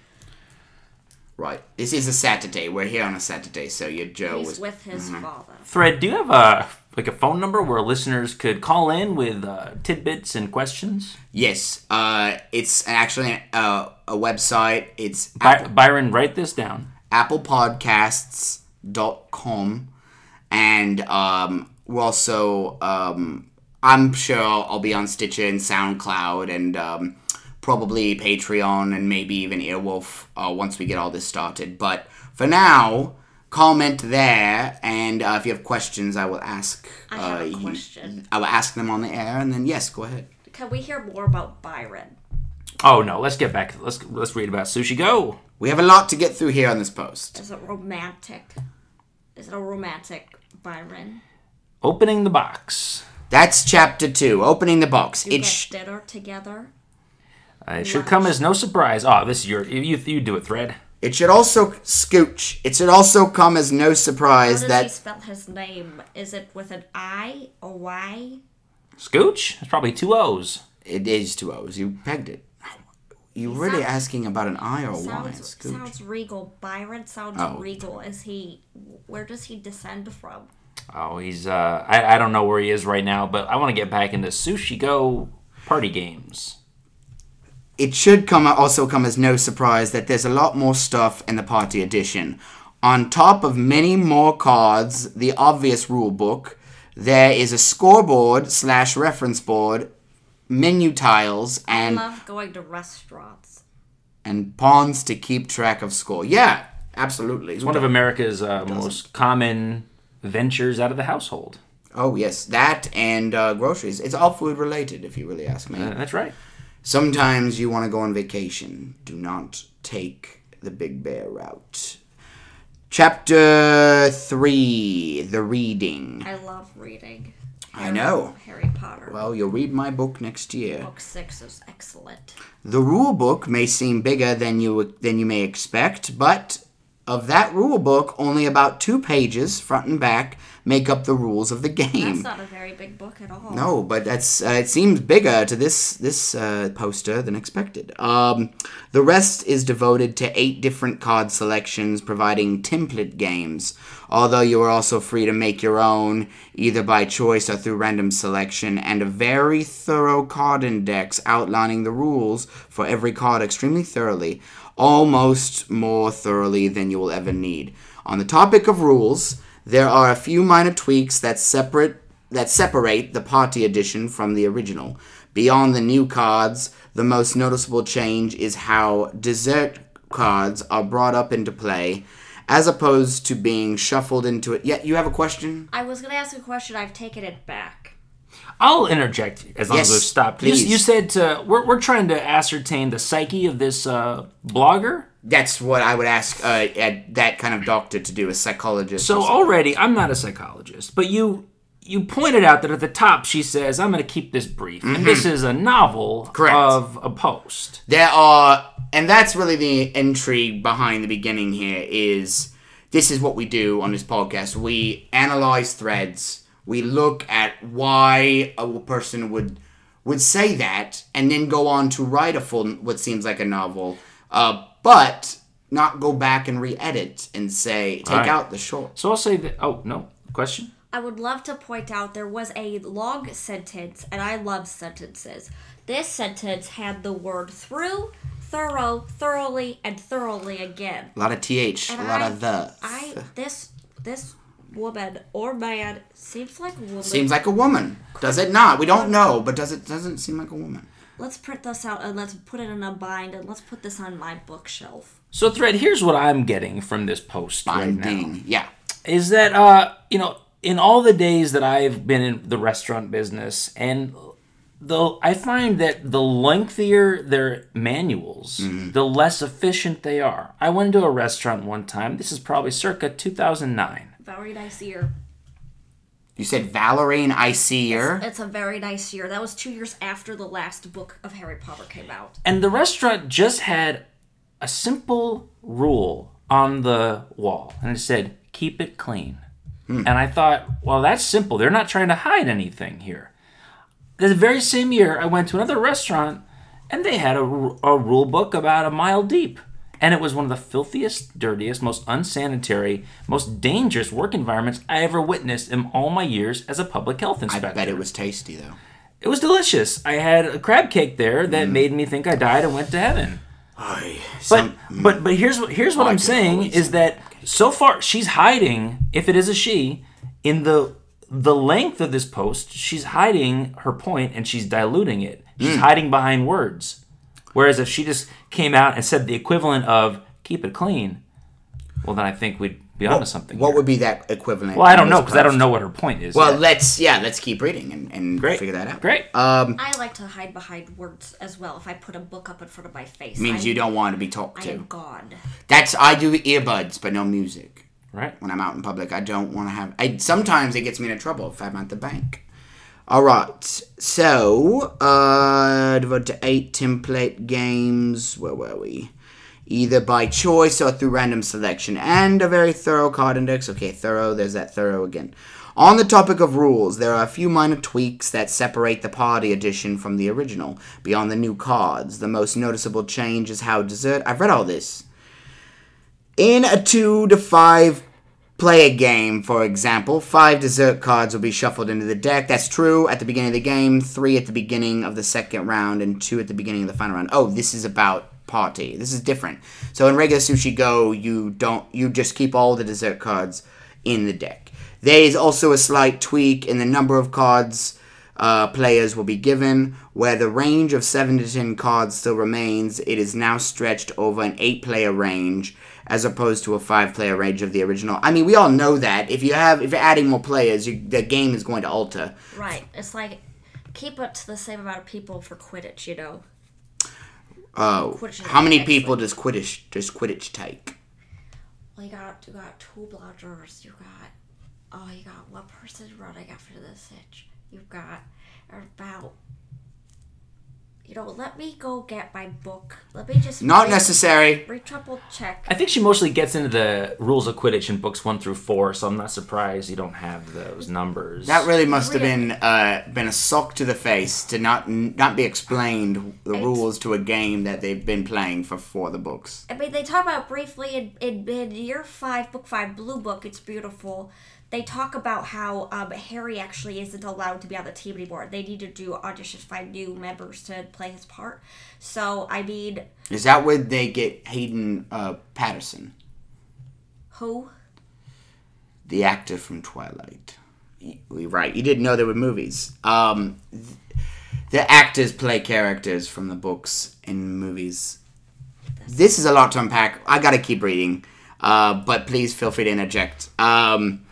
Right. This is a Saturday. We're here on a Saturday, so your Joe He's was. with his father. Thread, do you have a like a phone number where listeners could call in with uh, tidbits and questions? Yes. Uh, it's actually uh, a website. It's By- Apple, Byron, write this down. applepodcasts.com. And um, we're also, um, I'm sure I'll, I'll be on Stitcher and SoundCloud and um, probably Patreon and maybe even Earwolf uh, once we get all this started. But for now, comment there. And uh, if you have questions, I will ask. I have uh, a you- question. I will ask them on the air, and then yes, go ahead. Can we hear more about Byron? Oh no, let's get back. Let's let's read about Sushi Go. We have a lot to get through here on this post. Is it romantic? Is it a romantic Byron? Opening the box. That's chapter two, opening the box. You It get sh- dinner together. Uh, it should come as no surprise. Oh, this is your you you, you do it, Thread. it should also scooch. It should also come as no How surprise does he that spell his name? Is it with an I or Y? Scooch. It's probably two O's. it is two O's. You pegged it. You really sounds- asking about an I or a Y? Sounds Scooch. sounds regal. Byron sounds Oh. regal. Is he? Where does he descend from? Oh, he's uh I, I don't know where he is right now, but I want to get back into Sushi Go party games. It should come also come as no surprise that there's a lot more stuff in the party edition. On top of many more cards, the obvious rule book, there is a scoreboard slash reference board, menu tiles, I and love going to restaurants. and pawns to keep track of score. Yeah, absolutely. It's One of America's uh, most common ventures out of the household. Oh yes, that and uh, groceries. It's all food related, if you really ask me. Uh, that's right. Sometimes you want to go on vacation. Do not take the Big Bear route. Chapter 3 The Reading. I love reading. I know. Harry Potter. Well, you'll read my book next year. Book six is excellent. The rule book may seem bigger than you than you may expect, but of that rule book, only about two pages, front and back, make up the rules of the game. That's not a very big book at all. No, but that's uh, it seems bigger to this this uh, poster than expected. Um, the rest is devoted to eight different card selections, providing template games. Although you are also free to make your own, either by choice or through random selection, and a very thorough card index outlining the rules for every card extremely thoroughly, almost more thoroughly than you will ever need. On the topic of rules, there are a few minor tweaks that separate that separate the party edition from the original. Beyond the new cards, the most noticeable change is how dessert cards are brought up into play, as opposed to being shuffled into it. Yeah, you have a question? I was gonna ask a question. I've taken it back. I'll interject as long Yes, as we've stopped. You, please. you said to, we're, we're trying to ascertain the psyche of this uh, blogger. That's what I would ask uh, at that kind of doctor to do, a psychologist. So already, I'm not a psychologist, but you you pointed out that at the top she says, "I'm going to keep this brief," and this is a novel Mm-hmm. Correct. of a post. There are, and that's really the intrigue behind the beginning here. Is this is what we do on this podcast? We analyze threads. We look at why a person would would say that, and then go on to write a full, what seems like a novel, uh, but not go back and re-edit and say take Right. out the short. So I'll say that. Oh no, question. I would love to point out there was a long sentence, and I love sentences. This sentence had the word through, thorough, thoroughly, and thoroughly again. A lot of th, a lot I, of the. I this this woman or man seems like a woman. Seems like a woman. Does it not? We don't know, but does it doesn't seem like a woman? Let's print this out and let's put it in a bind and let's put this on my bookshelf. So thread. Here's what I'm getting from this post right now. Binding. Yeah. is that uh you know in all the days that I've been in the restaurant business and the I find that the lengthier their manuals, the less efficient they are. I went into a restaurant one time. This is probably circa 2009. Very nice year. You said Valerian Iceer. It's a very nice year. That was two years after the last book of Harry Potter came out. And the restaurant just had a simple rule on the wall, and it said, keep it clean. Hmm. And I thought, well, that's simple. They're not trying to hide anything here. The very same year, I went to another restaurant, and they had a, a rule book about a mile deep. And it was one of the filthiest, dirtiest, most unsanitary, most dangerous work environments I ever witnessed in all my years as a public health inspector. I bet it was tasty though. It was delicious. I had a crab cake there that mm. made me think I died and went to heaven. But some- but but here's what here's what oh, I I'm saying is that so far she's hiding if it is a she in the the length of this post she's hiding her point and she's diluting it. She's mm. hiding behind words. Whereas if she just came out and said the equivalent of keep it clean, well then I think we'd be onto something. What here. would be that equivalent? well, I don't know because I don't know what her point is. Well, yet. let's yeah, let's keep reading and, and great. figure that out. Great. Um, I like to hide behind words as well. If I put a book up in front of my face, means I'm, you don't want to be talked I to. am God. That's I do earbuds, but no music. right. when I'm out in public. I don't want to have. I sometimes it gets me into trouble if I'm at the bank. All right, so uh, devoted to eight template games. Where were we? Either by choice or through random selection, and a very thorough card index. Okay, thorough. There's that thorough again. On the topic of rules, there are a few minor tweaks that separate the party edition from the original. Beyond the new cards, the most noticeable change is how dessert. I've read all this. In a two to five player game, for example, five dessert cards will be shuffled into the deck. That's true at the beginning of the game, three at the beginning of the second round, and two at the beginning of the final round. Oh, this is about party. This is different. So in regular Sushi Go, you don't you just keep all the dessert cards in the deck. There is also a slight tweak in the number of cards uh, players will be given. Where the range of 7 to 10 cards still remains, it is now stretched over an 8 player range as opposed to a 5 player range of the original. I mean, we all know that. If you have if you're adding more players, you, the game is going to alter. Right. It's like keep it to the same amount of people for Quidditch. You know. Oh, Quidditch how many excellent. people does Quidditch does Quidditch take? Well, you got you got two bludgers. You got oh, you got what person running after this Snitch? You've got about. You know, let me go get my book. Let me just Not re- necessary. Re triple check. I think she mostly gets into the rules of Quidditch in books one through four, so I'm not surprised you don't have those numbers. That really must have been uh, been a sock to the face to not not be explained the It's- rules to a game that they've been playing for four of the books. I mean, they talk about briefly in, in, in year five, book five, Blue Book. It's beautiful. They talk about how um, Harry actually isn't allowed to be on the team anymore. They need to do auditions, find new members to play his part. So, I mean, Is that where they get Hayden uh, Patterson, who? the actor from Twilight? You're right. You didn't know there were movies. Um, the actors play characters from the books in movies. This is a lot to unpack. I gotta keep reading, uh, but please feel free to interject. Um,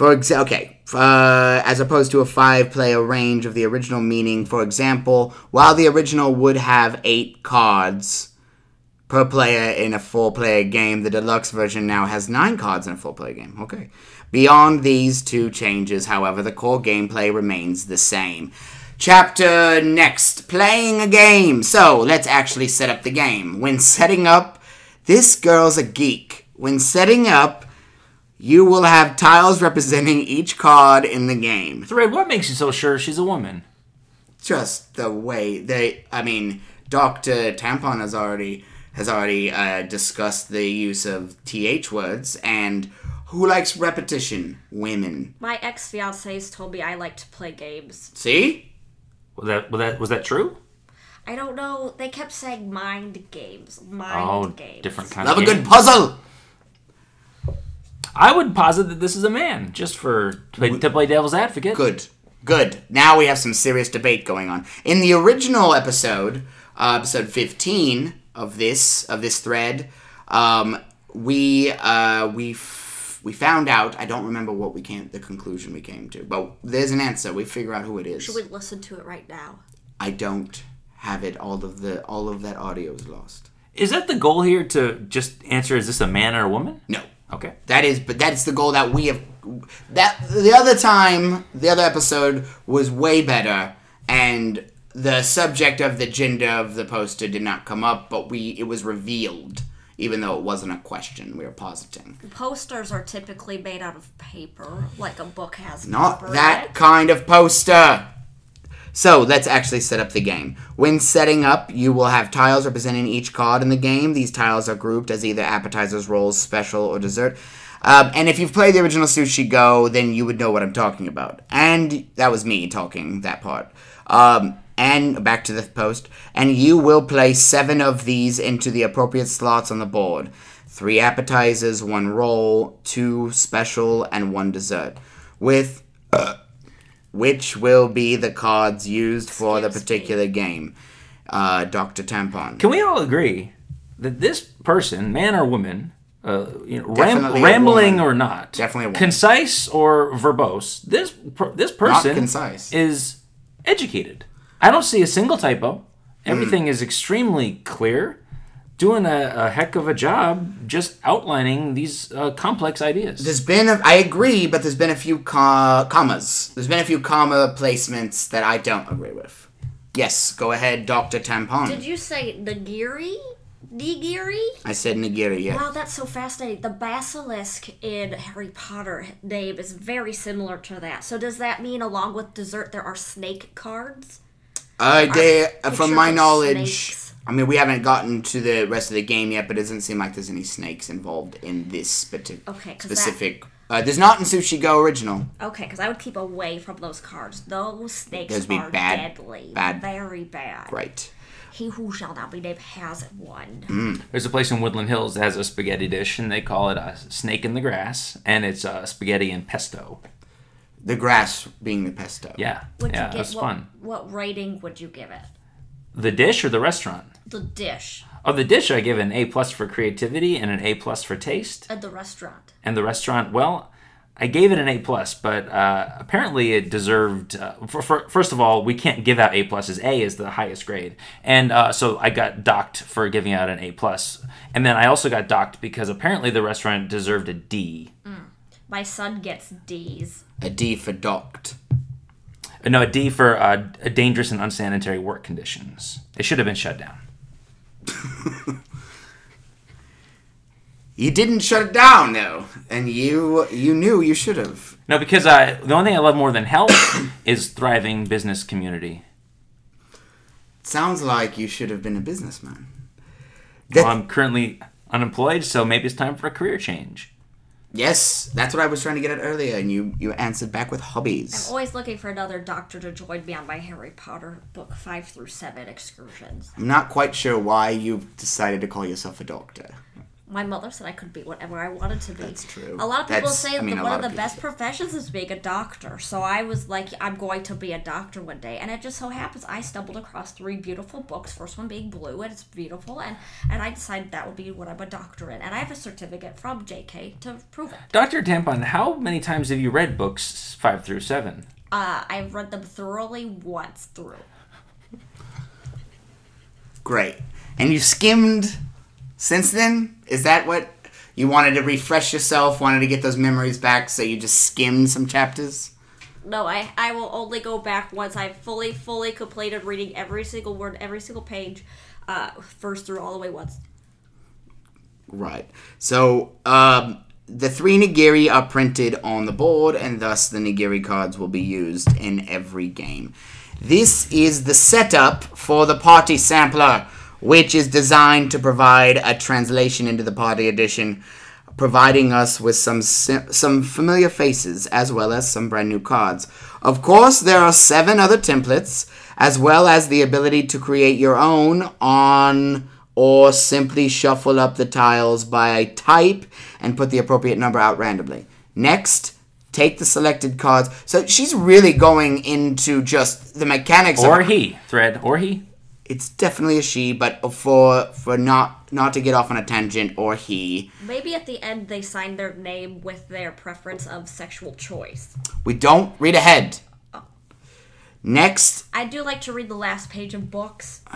for example, okay, uh, as opposed to a five-player range of the original meaning. For example, while the original would have eight cards per player in a four-player game, the deluxe version now has nine cards in a four-player game. Okay. Beyond these two changes, however, the core gameplay remains the same. Chapter next, playing a game. So let's actually set up the game. When setting up, this girl's a geek. When setting up, you will have tiles representing each card in the game. Thread, what makes you so sure she's a woman? Just the way they, I mean, Doctor Tampon has already has already uh, discussed the use of th words, and who likes repetition? Women. My ex fiancés told me I like to play games. See? Was that was that was that true? I don't know. They kept saying mind games. Mind Oh, games. different kind Love a of good puzzle. I would posit that this is a man, just for to play, to play devil's advocate. Good. Good. Now we have some serious debate going on. In the original episode, uh, episode 15 of this of this thread, um, we uh, we f- we found out. I don't remember what we came the conclusion we came to, but there's an answer. We figure out who it is. Should we listen to it right now? I don't have it. All of the all of that audio is lost. Is that the goal here to just answer? Is this a man or a woman? No. Okay. That is, but that's the goal that we have. That the other time, the other episode was way better, and the subject of the gender of the poster did not come up, but we it was revealed, even though it wasn't a question. We were positing. Posters are typically made out of paper, like a book has. Not paper that it. kind of poster. So let's actually set up the game. When setting up, you will have tiles representing each card in the game. These tiles are grouped as either appetizers, rolls, special, or dessert. Um, and if you've played the original Sushi Go, then you would know what I'm talking about. And that was me talking that part. Um, and back to the post. And you will place seven of these into the appropriate slots on the board. Three appetizers, one roll, two special, and one dessert. With which will be the cards used for the Excuse me. particular game. Uh, Dr. Tampon. Can we all agree that this person, man or woman, uh, you know, ram- rambling woman. or not, Definitely a woman. concise or verbose. This per- this person concise. is educated. I don't see a single typo. Hmm. Everything is extremely clear. Doing a, a heck of a job just outlining these uh, complex ideas. There's been, a, I agree, but there's been a few co- commas. There's been a few comma placements that I don't agree with. Yes, go ahead, Dr. Tampon. Did you say nigiri? Nigiri? I said nigiri, yeah. Wow, that's so fascinating. The basilisk in Harry Potter name is very similar to that. So does that mean along with dessert there are snake cards? Uh, they, uh, from my knowledge, snakes. I mean, we haven't gotten to the rest of the game yet, but it doesn't seem like there's any snakes involved in this spati- Okay, 'cause that- specific. Uh, there's not in Sushi Go original. Okay, because I would keep away from those cards. Those snakes Those be are bad- deadly. bad. Very bad. Right. He who shall not be named has one. Mm. There's a place in Woodland Hills that has a spaghetti dish, and they call it a snake in the grass, and it's uh, spaghetti and pesto. The grass being the pesto. Yeah, Would yeah, you it get was what, fun. what rating would you give it? The dish or the restaurant? The dish Oh, the dish, I give an A plus for creativity and an A plus for taste. at the restaurant. And the restaurant, well, I gave it an A plus, but uh, apparently it deserved. Uh, for, for, first of all, we can't give out A pluses. A is the highest grade, and uh, so I got docked for giving out an A plus. And then I also got docked because apparently the restaurant deserved a D. My son gets D's. A D for docked. No, a D for uh, dangerous and unsanitary work conditions. It should have been shut down. You didn't shut it down though, and you you knew you should have. No, because I, the only thing I love more than health is thriving business community. Sounds like you should have been a businessman. Well, I'm currently unemployed, so maybe it's time for a career change. Yes, that's what I was trying to get at earlier, and you you answered back with hobbies. I'm always looking for another doctor to join me on my Harry Potter book five through seven excursions. I'm not quite sure why you've decided to call yourself a doctor. My mother said I could be whatever I wanted to be. That's true. A lot of people That's- say I mean, that one of of the people best do. professions is being a doctor. So I was like, I'm going to be a doctor one day, and it just so happens I stumbled across three beautiful books. First one being blue, and it's beautiful, and and I decided that would be what I'm a doctor in, and I have a certificate from J.K. to prove it. Dr. Tampon, how many times have you read books five through seven? Uh, I've read them thoroughly once through. Great. And you skimmed since then? Is that what you wanted to refresh yourself, wanted to get those memories back, so you just skimmed some chapters? No, I, I will only go back once I've fully, fully completed reading every single word, every single page, uh, first through all the way once. Right. So, um, the three nigiri are printed on the board, and thus the nigiri cards will be used in every game. This is the setup for the party sampler, which is designed to provide a translation into the party edition, providing us with some some familiar faces as well as some brand new cards. Of course, there are seven other templates, as well as the ability to create your own on or simply shuffle up the tiles by type and put the appropriate number out randomly. Next, take the selected cards. So she's really going into just the mechanics Or of he, Thread, or he. It's definitely a she, but for for not not to get off on a tangent or he. Maybe at the end they sign their name with their preference of sexual choice. We don't read ahead. Oh. Next, I do like to read the last page of books.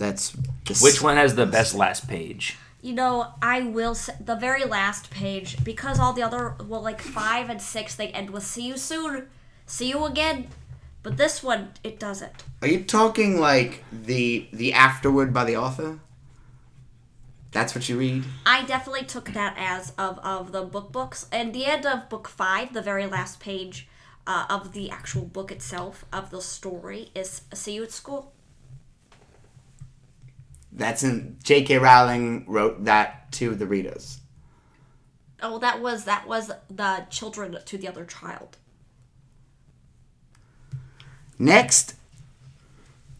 that's the Which one has the best last page? You know, I will say the very last page because all the other well, like five and six, they end with "See you soon, see you again," but this one it doesn't. Are you talking like the the afterword by the author? That's what you read. I definitely took that as of of the book books. And the end of book five, the very last page uh, of the actual book itself of the story is "See you at school." That's in J.K. Rowling wrote that to the readers. Oh, that was that was the children to the other child. Next,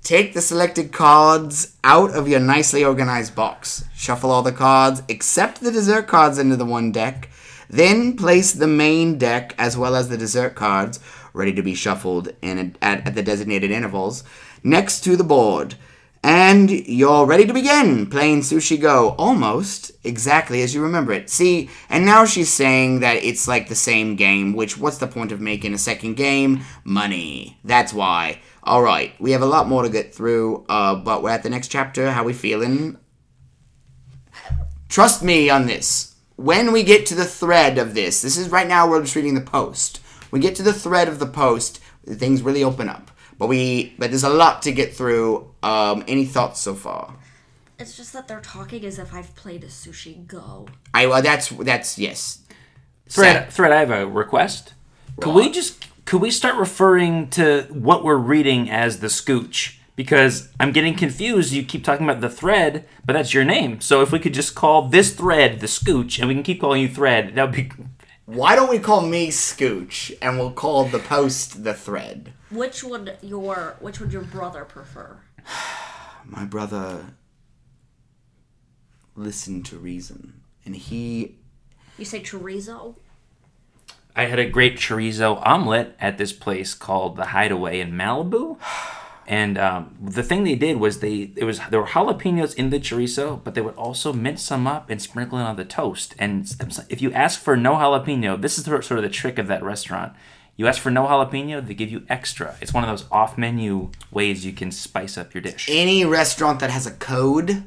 take the selected cards out of your nicely organized box. Shuffle all the cards except the dessert cards into the one deck. Then place the main deck as well as the dessert cards ready to be shuffled in a, at, at the designated intervals next to the board. And you're ready to begin playing Sushi Go almost exactly as you remember it. See, and now she's saying that it's like the same game, which what's the point of making a second game? Money. That's why. Alright, we have a lot more to get through, uh, but we're at the next chapter. How we feeling? Trust me on this. When we get to the thread of this, this is right now we're just reading the post. We get to the thread of the post, things really open up. But we, but there's a lot to get through. Um, any thoughts so far? It's just that they're talking as if I've played a Sushi Go. I well, that's that's yes. Thread, Thread, I have a request. Could we just could we start referring to what we're reading as the Scooch? Because I'm getting confused. You keep talking about the thread, but that's your name. So if we could just call this thread the Scooch, and we can keep calling you Thread, that would be. Why don't we call me Scooch and we'll call the post the thread? Which would your which would your brother prefer? My brother listened to reason, and he You say chorizo? I had a great chorizo omelet at this place called the Hideaway in Malibu. And um, the thing they did was they it was there were jalapenos in the chorizo, but they would also mince some up and sprinkle it on the toast. And if you ask for no jalapeno, this is the, sort of the trick of that restaurant. You ask for no jalapeno, they give you extra. It's one of those off-menu ways you can spice up your dish. any restaurant that has a code,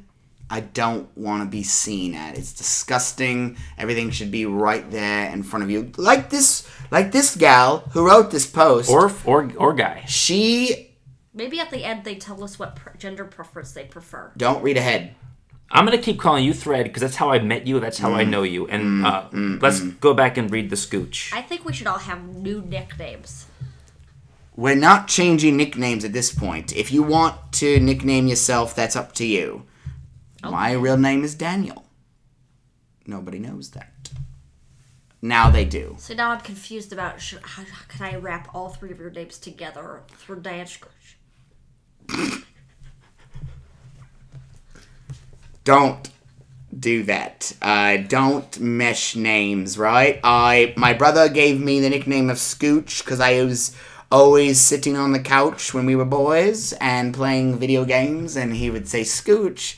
I don't want to be seen at. It's disgusting. Everything should be right there in front of you. Like this, like this gal who wrote this post. Or or or guy. she Maybe at the end they tell us what pr- gender preference they prefer. don't read ahead. I'm gonna keep calling you Thread because that's how I met you. That's how Mm. I know you. And uh, let's go back and read the Scooch. I think we should all have new nicknames. We're not changing nicknames at this point. If you want to nickname yourself, that's up to you. My real name is Daniel. Nobody knows that. Now they do. So now I'm confused about sh- how, how can I wrap all three of your names together through Dash Don't do that. Uh, don't mesh names, right? I my brother gave me the nickname of Scooch because I was always sitting on the couch when we were boys and playing video games, and he would say Scooch.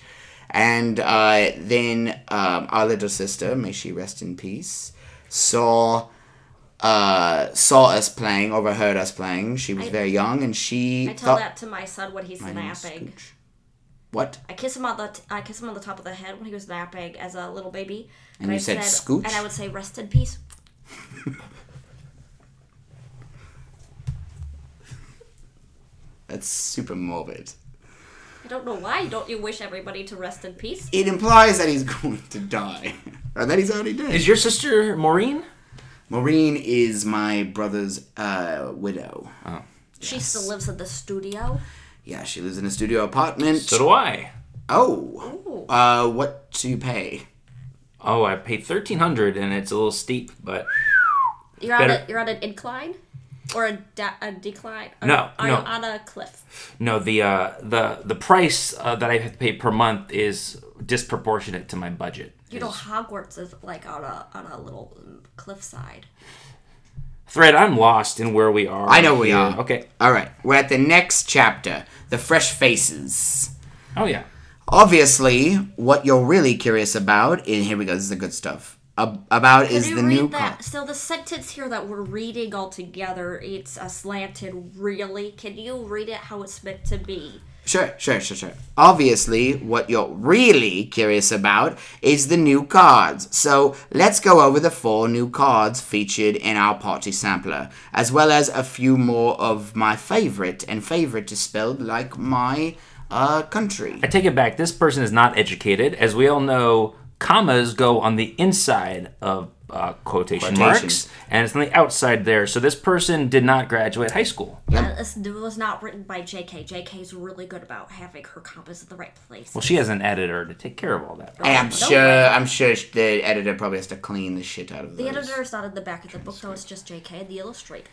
And uh, then um, our little sister, may she rest in peace, saw uh, saw us playing, overheard us playing. She was I- very young, and she I tell thought that to my son when he's my napping. What? I kiss him on the t- I kiss him on the top of the head when he was napping as a little baby. And you I said, "Scooch?" And I would say, "Rest in peace." That's super morbid. I don't know why. Don't you wish everybody to rest in peace? It implies that he's going to die, or that he's already dead. Is your sister Maureen? Maureen is my brother's uh, widow. She still lives at the studio. Yeah, she lives in a studio apartment. So do I. oh, uh, what do you pay? Oh, I paid thirteen hundred, and it's a little steep, but You're on a you're on an incline, or a, da- a decline. Or No, are no. you on a cliff? no, the uh, the the price uh, that I have to pay per month is disproportionate to my budget. You know, Hogwarts is like on a on a little cliffside. Thread, I'm lost in where we are. I know we here. are. Okay. All right, we're at the next chapter, the fresh faces. Oh yeah. Obviously, what you're really curious about, and here we go. This is the good stuff. Ab- about Can is you the read new that? car. So the sentence here that we're reading all together, it's a slanted. Really, can you read it how it's meant to be? Sure, sure, sure, sure. Obviously, what you're really curious about is the new cards. So let's go over the four new cards featured in our party sampler, as well as a few more of my favorite, and favorite is spelled like my uh, country. I take it back. This person is not educated, as we all know. Commas go on the inside of uh, quotation Quotations. marks, and it's on the outside there. So this person did not graduate high school. Uh, this was not written by J.K. J.K. is really good about having her compass in the right place. Well, she has an editor to take care of all that. And I'm sure. I'm sure the editor probably has to clean the shit out of The those. editor is not in the back of the book, though. It's just J.K. the illustrator.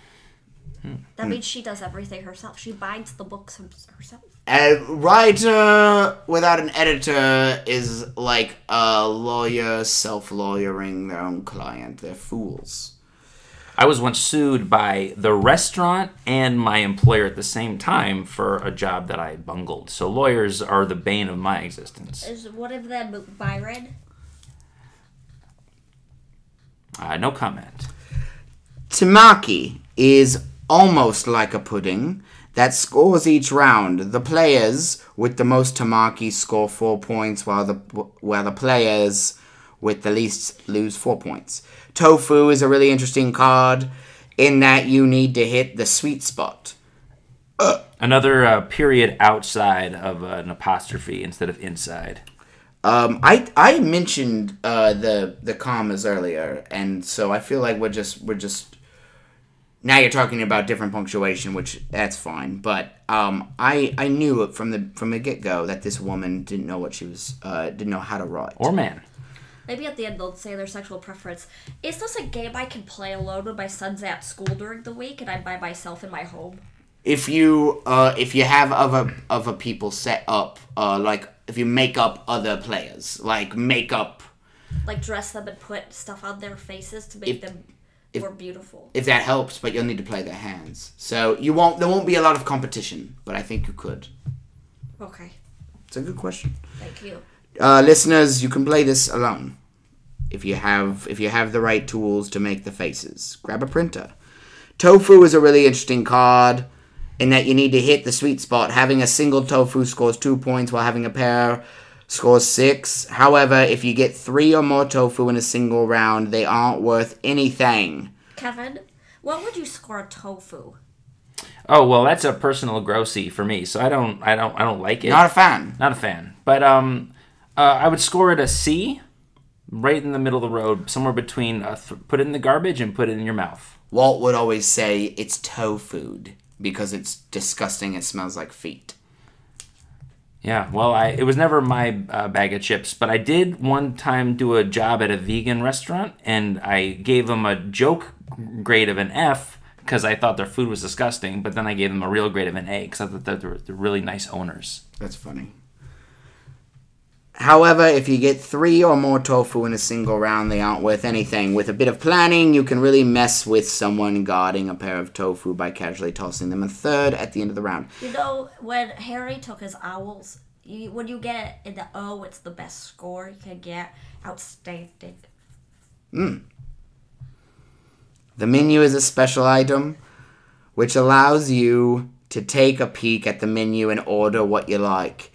Hmm. That means she does everything herself. She binds the books herself. A writer without an editor is like a lawyer self-lawyering their own client. They're fools. I was once sued by the restaurant and my employer at the same time for a job that I bungled. So lawyers are the bane of my existence. Is one of them Byron? Uh, no comment. Temaki is almost like a pudding that scores each round. The players with the most temaki score four points, while the while the players with the least lose four points. Tofu is a really interesting card in that you need to hit the sweet spot. Another uh, period outside of an apostrophe instead of inside. Um, I I mentioned uh, the the commas earlier, and so I feel like we're just we're just now you're talking about different punctuation, which that's fine. But um, I I knew from the from the get go that this woman didn't know what she was uh, didn't know how to write. Or man. Maybe at the end they'll say their sexual preference. Is this a game I can play alone when my son's at school during the week and I'm by myself in my home? if you uh, if you have other other people set up, uh, like if you make up other players, like make up Like dress them and put stuff on their faces to make If- them if- more beautiful. if that helps, but you'll need to play their hands. So you won't there won't be a lot of competition, but I think you could. Okay, It's a good question. thank you. uh, listeners, you can play this alone. If you have if you have the right tools to make the faces, grab a printer. Tofu is a really interesting card in that you need to hit the sweet spot. Having a single tofu scores two points, while having a pair scores six. However, if you get three or more tofu in a single round, they aren't worth anything. Kevin, what would you score a tofu? Oh well, that's a personal grossy for me. So I don't, I don't, I don't like it. Not a fan. Not a fan. But um, uh, I would score it a C, right in the middle of the road, somewhere between uh, th- put it in the garbage and put it in your mouth. Walt would always say it's tofu because it's disgusting. It smells like feet. Yeah, well, I it was never my uh, bag of chips, but I did one time do a job at a vegan restaurant, and I gave them a joke grade of an F because I thought their food was disgusting, but then I gave them a real grade of an A because I thought that they were they're really nice owners. That's funny. However, if you get three or more tofu in a single round, they aren't worth anything. With a bit of planning, you can really mess with someone guarding a pair of tofu by casually tossing them a third at the end of the round. You know, when Harry took his owls, you, when you get in the O, it's the best score you can get. Outstanding. Hmm. The menu is a special item which allows you to take a peek at the menu and order what you like.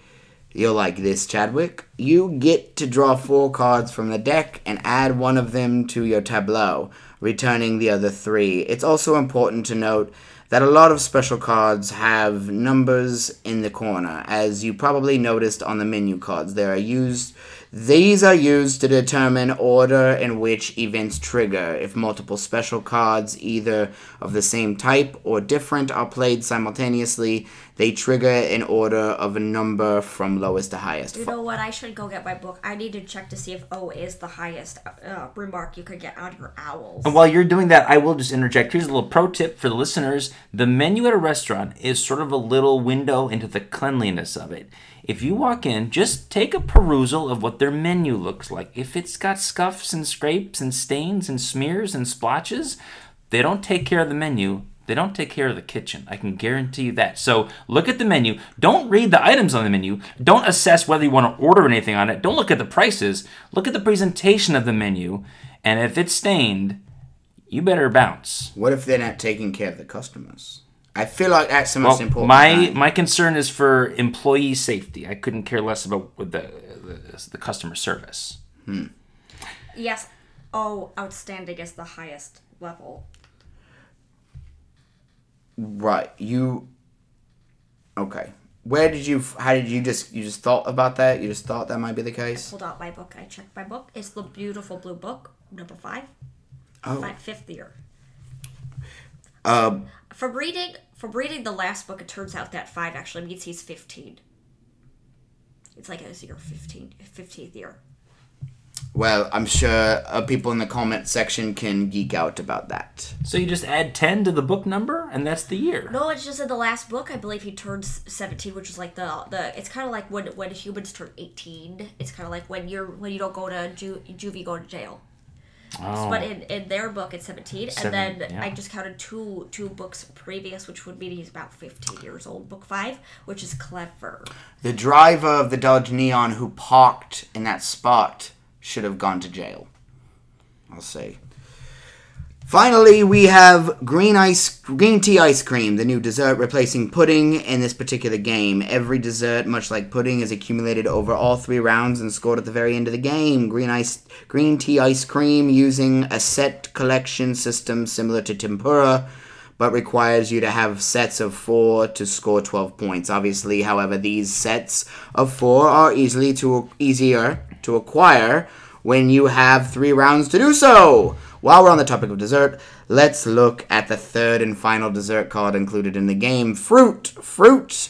You'll like this, Chadwick. You get to draw four cards from the deck and add one of them to your tableau, returning the other three. It's also important to note that a lot of special cards have numbers in the corner, as you probably noticed on the menu cards. They are used these are used to determine order in which events trigger. If multiple special cards, either of the same type or different, are played simultaneously, they trigger in order of a number from lowest to highest. You know what? I should go get my book. I need to check to see if O is the highest uh, remark you could get on your owls. And while you're doing that, I will just interject. Here's a little pro tip for the listeners. The menu at a restaurant is sort of a little window into the cleanliness of it. If you walk in, just take a perusal of what their menu looks like. If it's got scuffs and scrapes and stains and smears and splotches, they don't take care of the menu. They don't take care of the kitchen. I can guarantee you that. So look at the menu. Don't read the items on the menu. Don't assess whether you want to order anything on it. Don't look at the prices. Look at the presentation of the menu. And if it's stained, you better bounce. What if they're not taking care of the customers? I feel like that's the most Well, important. my thing. my concern is for employee safety. I couldn't care less about with the, the the customer service. Yes, Oh, outstanding is the highest level. right, you. Okay, where did you? How did you just? You just thought about that? You just thought that might be the case? Pulled out my book. I checked my book. It's the beautiful blue book, number five, Oh, fi- fifth year. um, From reading from reading the last book, it turns out that five actually means he's fifteen. It's like his year 15, 15th year. well, I'm sure uh, people in the comment section can geek out about that. So you just add ten to the book number, and that's the year. No, it's just in the last book. I believe he turns seventeen, which is like the the. It's kind of like when when humans turn eighteen. It's kind of like when you're when you don't go to ju- juvie, go to jail. Oh. But in, in their book, it's 17. Seven, and then yeah. I just counted two two books previous, which would mean he's about 15 years old. Book five, which is clever. The driver of the Dodge Neon who parked in that spot should have gone to jail. I'll say. Finally, we have green ice, green tea ice cream, the new dessert replacing pudding in this particular game. Every dessert, much like pudding, is accumulated over all three rounds and scored at the very end of the game. Green ice, green tea ice cream using a set collection system similar to tempura, but requires you to have sets of four to score 12 points. Obviously, however, these sets of four are easily to easier to acquire when you have three rounds to do so. While we're on the topic of dessert, let's look at the third and final dessert card included in the game fruit. Fruit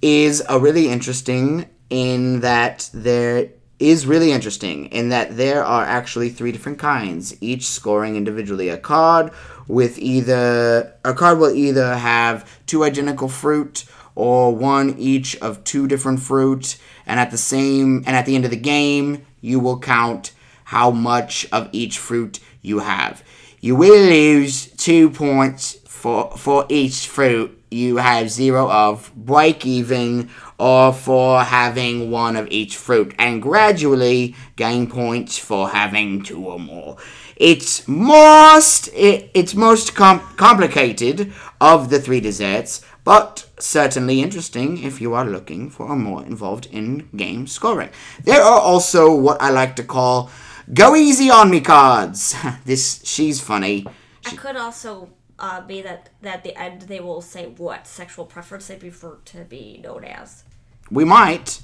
is a really interesting in that there is really interesting in that there are actually three different kinds, each scoring individually. A card with either a card will either have two identical fruit or one each of two different fruit, and at the same and at the end of the game, you will count how much of each fruit you have. You will lose two points for for each fruit you have zero of, break even, or for having one of each fruit, and gradually gain points for having two or more. It's most it, it's most com- complicated of the three desserts, but certainly interesting if you are looking for a more involved in-game scoring. There are also what I like to call go easy on me cards. this she's funny. I could also uh, be that, that at the end they will say what sexual preference they prefer to be known as. We might.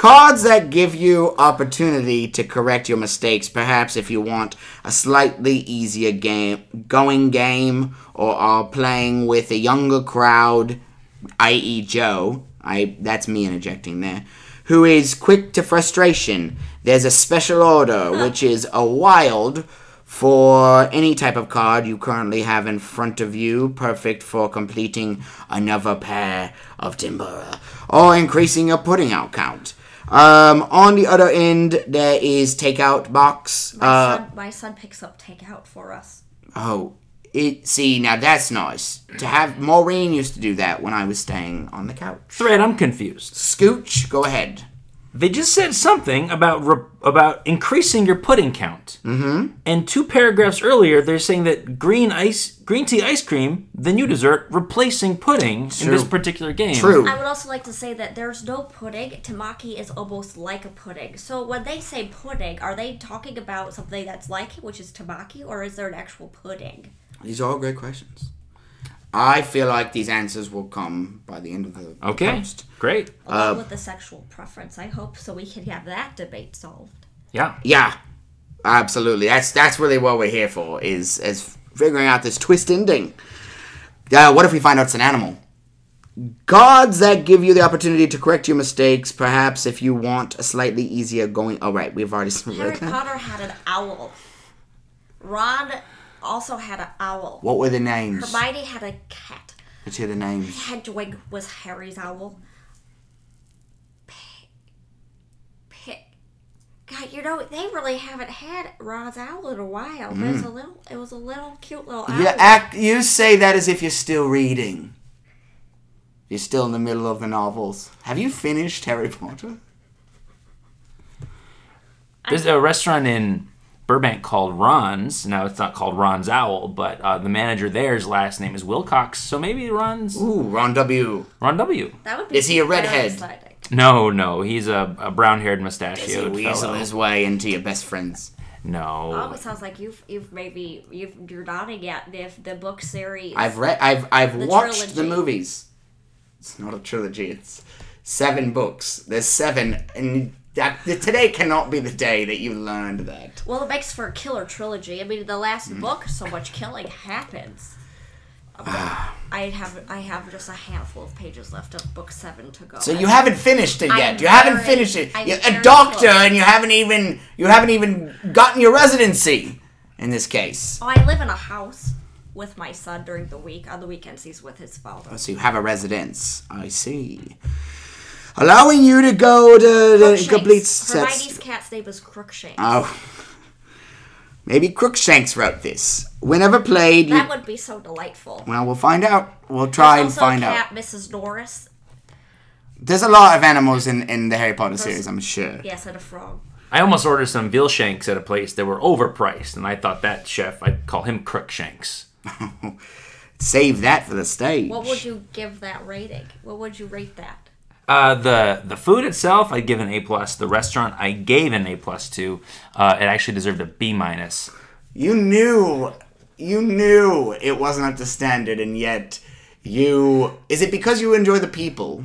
Cards that give you opportunity to correct your mistakes, perhaps if you want a slightly easier game, going game, or are playing with a younger crowd, i.e., Joe. I that's me interjecting there. Who is quick to frustration? There's a special order, which is a wild for any type of card you currently have in front of you, perfect for completing another pair of Tempura or increasing your putting out count. Um, on the other end, there is takeout box. My Uh, son, my son picks up takeout for us. oh, it. See, now that's nice to have. Maureen used to do that when I was staying on the couch. Thread, I'm confused. Scooch, go ahead. They just said something about re- about increasing your pudding count. Mm-hmm. And two paragraphs earlier, they're saying that green ice, green tea ice cream, the new dessert, replacing pudding in this particular game. True. I would also like to say that there's no pudding. Temaki is almost like a pudding. So when they say pudding, are they talking about something that's like it, which is temaki, or is there an actual pudding? These are all great questions. I feel like these answers will come by the end of the Okay, post. great. Along with the sexual preference, I hope, so we can have that debate solved. Yeah. Yeah, absolutely. That's that's really what we're here for. Is is figuring out this twist ending. Uh, what if we find out it's an animal? Gods that give you the opportunity to correct your mistakes, perhaps if you want a slightly easier going. Oh, right, we've already Harry. Potter had an owl. Ron also had an owl. What were the names? Hermione had a cat. Let's hear the names. Hedwig was Harry's owl. Pig. God, you know they really haven't had Ron's owl in a while. But it's mm. a little. It was a little cute little owl. You act. You say that as if you're still reading. You're still in the middle of the novels. Have you finished Harry Potter? There's a restaurant in Burbank called Ron's. Now it's not called Ron's Owl, but uh, the manager there's last name is Wilcox. So maybe Ron's Ooh, Ron W. Ron W. That would be Is he a redhead? No, no, he's a, a brown-haired Does he mustachioed weasel fellow. his way into your best friends? No. Oh, it sounds like you've you've maybe you've you're nodding at the the book series. I've read. I've I've The watched the movies. It's not a trilogy. It's seven books. There's seven, and that today cannot be the day that you learned that. Well, it makes for a killer trilogy. I mean, the last Mm. book, so much killing happens. I have I have just a handful of pages left of book seven to go. So you haven't finished it I'm yet. you haven't very- finished it. I'm You're a doctor, close. and you haven't even you haven't even gotten your residency. In this case, Oh, I live in a house with my son during the week. On the weekends, he's with his father. so you have a residence. I see. Allowing you to go to the Crookshanks. complete Hermione's sets. cat's name is Crookshanks. Oh. Maybe Crookshanks wrote this. Whenever played, you, That would be so delightful. well, we'll find out. We'll try and also find a out. cat, Mrs. Norris. There's a lot of animals in, in the Harry Potter series, I'm sure. Yes, and a frog. I almost ordered some veal shanks at a place that were overpriced, and I thought that chef, I'd call him Crookshanks. Save that for the stage. What would you give that rating? What would you rate that? Uh, the the food itself, I'd give an A plus. The restaurant, I gave an A plus to. Uh, it actually deserved a B minus. You knew, you knew it wasn't up to standard, and yet you. Is it because you enjoy the people?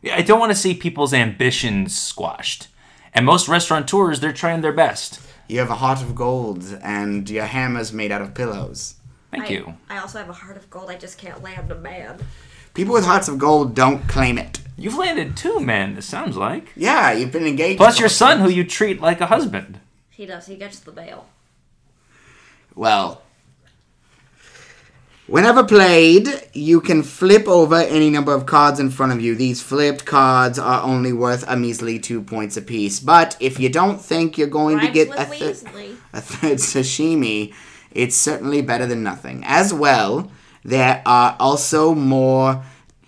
Yeah, I don't want to see people's ambitions squashed. And most restaurateurs, they're trying their best. You have a heart of gold, and your hammer's made out of pillows. Thank I, you. I also have a heart of gold. I just can't land a man. People with hearts of gold don't claim it. You've landed two men, it sounds like. Yeah, you've been engaged. Plus your son, who you treat like a husband. He does. He gets the bail. Well, whenever played, you can flip over any number of cards in front of you. These flipped cards are only worth a measly two points apiece. But if you don't think you're going to get a, thir- Weasley. a third sashimi, it's certainly better than nothing. As well, there are also more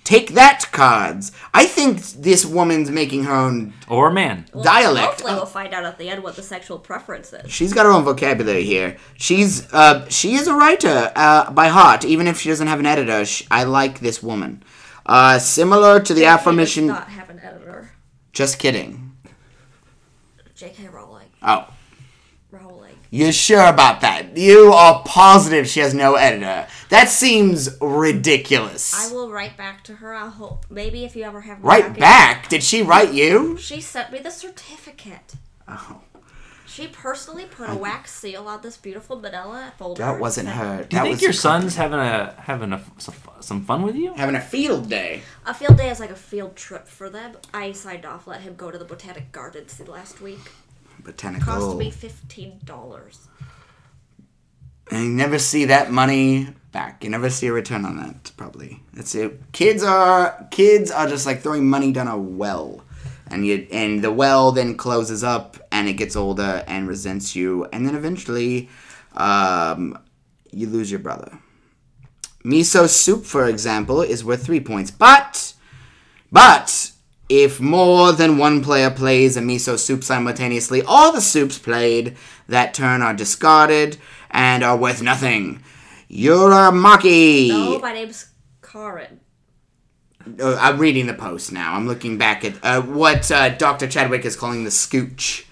take that cards. I think this woman's making her own Or a man. Well, dialect. Hopefully, Uh, we'll find out at the end what the sexual preference is. She's got her own vocabulary here. She's uh, she is a writer uh, by heart, even if she doesn't have an editor. Sh I like this woman. Uh, similar to the J.K. does aforementioned. not have an editor. Just kidding. J.K. Rowling. Oh, Rowling. you're sure about that? You are positive she has no editor? That seems ridiculous. I will write back to her. I hope maybe if you ever have me Right back? Did she write you? She sent me the certificate. Oh, She personally put a wax seal on this beautiful manila folder. that wasn't sent- her. Do you that think was your son's having a having a, some, some fun with you? having a field day. A field day is like a field trip for them. I signed off, let him go to the botanic gardens last week. Botanical. Cost me fifteen dollars. And you never see that money back. You never see a return on that. Probably that's it. Kids are kids are just like throwing money down a well, and you and the well then closes up and it gets older and resents you, and then eventually, um, you lose your brother. Miso soup, for example, is worth three points, but but if more than one player plays a miso soup simultaneously, all the soups played that turn are discarded and are worth nothing. Uramaki. No, my name's Karen. Uh, I'm reading the post now. I'm looking back at uh, what uh, Dr. Chadwick is calling the scooch,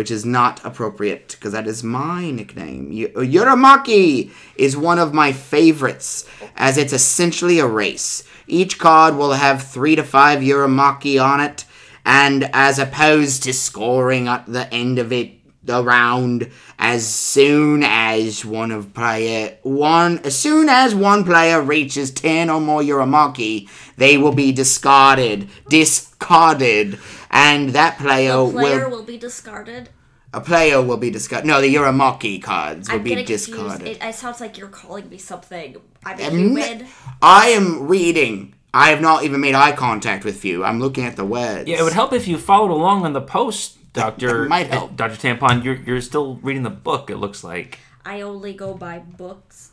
which is not appropriate because that is my nickname. Y- Uramaki is one of my favorites as it's essentially a race. Each card will have three to five Uramaki on it, and as opposed to scoring at the end of it the round as soon as one of player one as soon as one player reaches 10 or more Uramaki, they will be discarded discarded and that player, Player will will be discarded. a player will be discarded no the Uramaki cards will I'm be getting confused. discarded It, it sounds like you're calling me something. I'm a Um, human. I am reading I have not even made eye contact with you I'm looking at the words Yeah, it would help if you followed along on the post, Doctor. might help. Doctor Tampon, you're you're still reading the book. It looks like. I only go by books.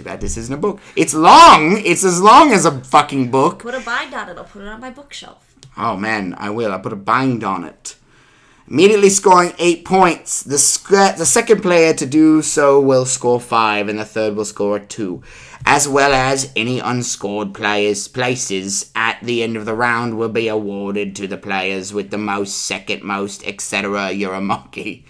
Too bad this isn't a book it's long it's as long as a fucking book Put a bind on it. I'll put it on my bookshelf. Oh man, I will. I put a bind on it. Immediately scoring eight points. The sc- the second player to do so will score five, and the third will score two, as well as any unscored players' places at the end of the round will be awarded to the players with the most, second most, etc. Uramaki.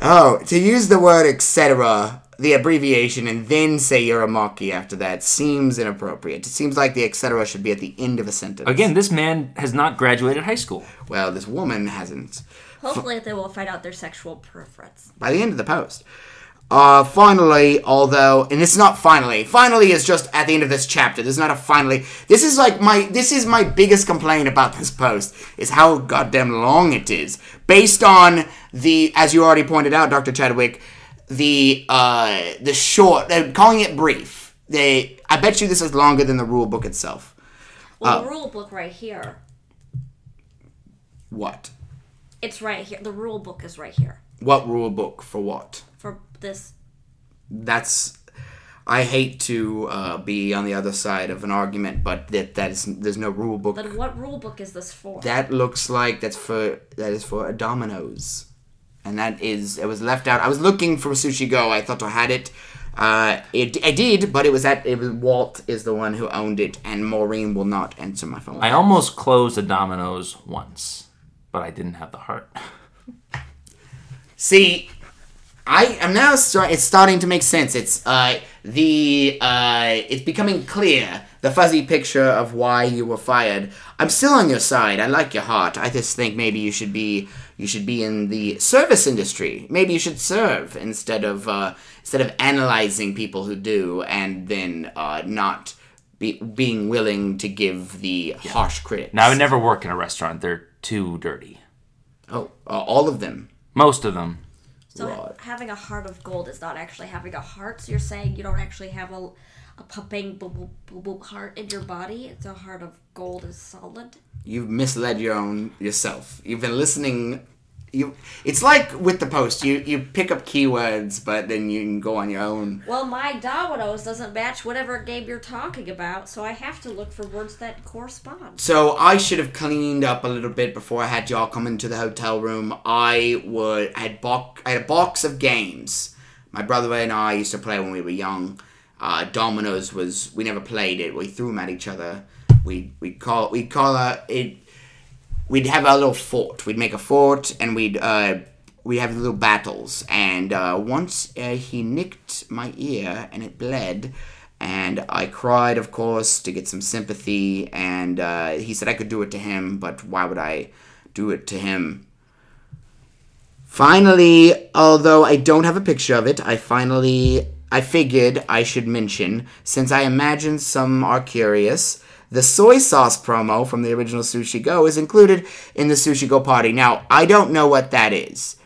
Oh, to use the word etc. The abbreviation and then say Uramaki after that seems inappropriate. It seems like the etc. should be at the end of a sentence. Again, this man has not graduated high school. Well, this woman hasn't. Hopefully, they will find out their sexual preference. By the end of the post. Uh, finally, although, and it's not finally. Finally is just at the end of this chapter. There's not a finally. This is like my, this is my biggest complaint about this post, is how goddamn long it is. Based on the, as you already pointed out, Dr. Chadwick, the, uh, the short, they're calling it brief. They, I bet you this is longer than the rule book itself. Well, Oh. the rule book right here. What? It's right here. The rule book is right here What rule book for what? for this. That's. I hate to uh, be on the other side of an argument, but that that is there's no rule book. But what rule book is this for? That looks like that's for that is for a Domino's, and that is it was left out. I was looking for Sushi Go. I thought I had it. Uh, it I did, but it was at it was Walt is the one who owned it, and Maureen will not answer my phone. I almost closed a Domino's once, but I didn't have the heart. See, I am now start. It's starting to make sense. It's uh the uh it's becoming clear the fuzzy picture of why you were fired. I'm still on your side. I like your heart. I just think maybe you should be you should be in the service industry. Maybe you should serve instead of uh instead of analyzing people who do and then uh not be, being willing to give the harsh critics. Now, I would never work in a restaurant. They're too dirty. oh, uh, all of them. Most of them. so Right. having a heart of gold is not actually having a heart. So you're saying you don't actually have a, a pumping boop, boop, boop, boop heart in your body. It's a heart of gold is solid. you've misled your own yourself. You've been listening. You, it's like with the post. You you pick up keywords, but then you can go on your own. Well, my Domino's doesn't match whatever game you're talking about, so I have to look for words that correspond. So I should have cleaned up a little bit before I had y'all come into the hotel room. I would I had box I had a box of games. My brother and I used to play when we were young. Uh, Dominoes was we never played it. We threw them at each other. We we call we call uh, it. We'd have a little fort. We'd make a fort and we'd uh, we'd have little battles. And uh, once uh, he nicked my ear and it bled, and I cried, of course, to get some sympathy. And uh, he said I could do it to him, but why would I do it to him? Finally, although I don't have a picture of it, I finally I figured I should mention, since I imagine some are curious, the soy sauce promo from the original Sushi Go is included in the Sushi Go party. Now, I don't know what that is.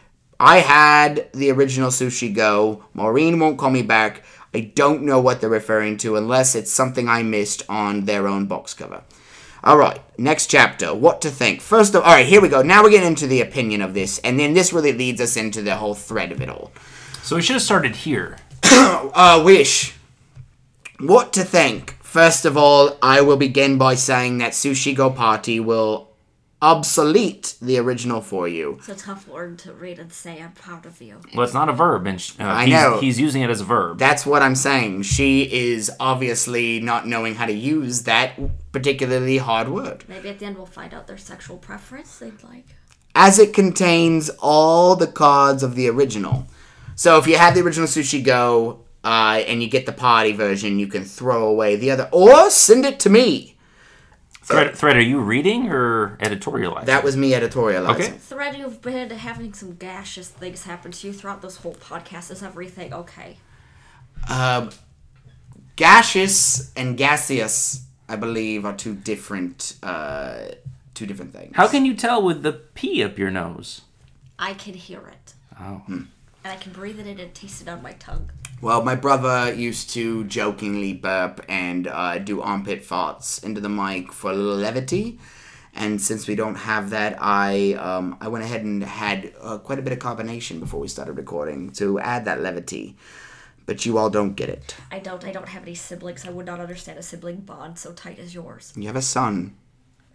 I had the original Sushi Go. Maureen won't call me back. I don't know what they're referring to unless it's something I missed on their own box cover. All right, next chapter. What to think? First of all right, here we go. Now we're getting into the opinion of this, and then this really leads us into the whole thread of it all. So we should have started here. Uh, wish. What to think? First of all, I will begin by saying that Sushi Go Party will obsolete the original for you. It's a tough word to read and say. I'm proud of you. Well, it's not a verb, and sh- uh, I he's, know. he's using it as a verb. That's what I'm saying. She is obviously not knowing how to use that particularly hard word. Maybe at the end we'll find out their sexual preference they'd like. as it contains all the cards of the original. So if you have the original Sushi Go uh, and you get the party version, you can throw away the other, or send it to me. Thread, Thread, are you reading or editorializing? That was me editorializing. Okay. Thread, you've been having some gaseous things happen to you throughout this whole podcast. Is everything okay? Um, gaseous and gaseous, I believe, are two different, uh, two different things. How can you tell with the P up your nose? I can hear it. Oh. And I can breathe it in and taste it on my tongue. Well, my brother used to jokingly burp and uh, do armpit farts into the mic for a little levity. And since we don't have that, I um, I went ahead and had uh, quite a bit of carbonation before we started recording to add that levity. But you all don't get it. I don't. I don't have any siblings. I would not understand a sibling bond so tight as yours. You have a son.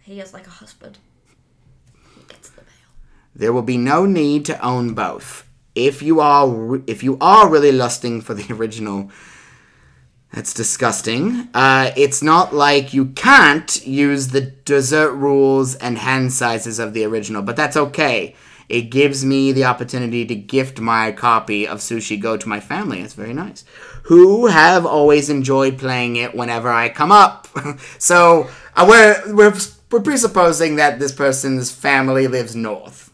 He is like a husband. He gets the mail. There will be no need to own both. If you are if you are really lusting for the original, that's disgusting. Uh, it's not like you can't use the dessert rules and hand sizes of the original, but that's okay. It gives me the opportunity to gift my copy of Sushi Go to my family. It's very nice. Who have always enjoyed playing it whenever I come up. so uh, we're, we're we're presupposing that this person's family lives north.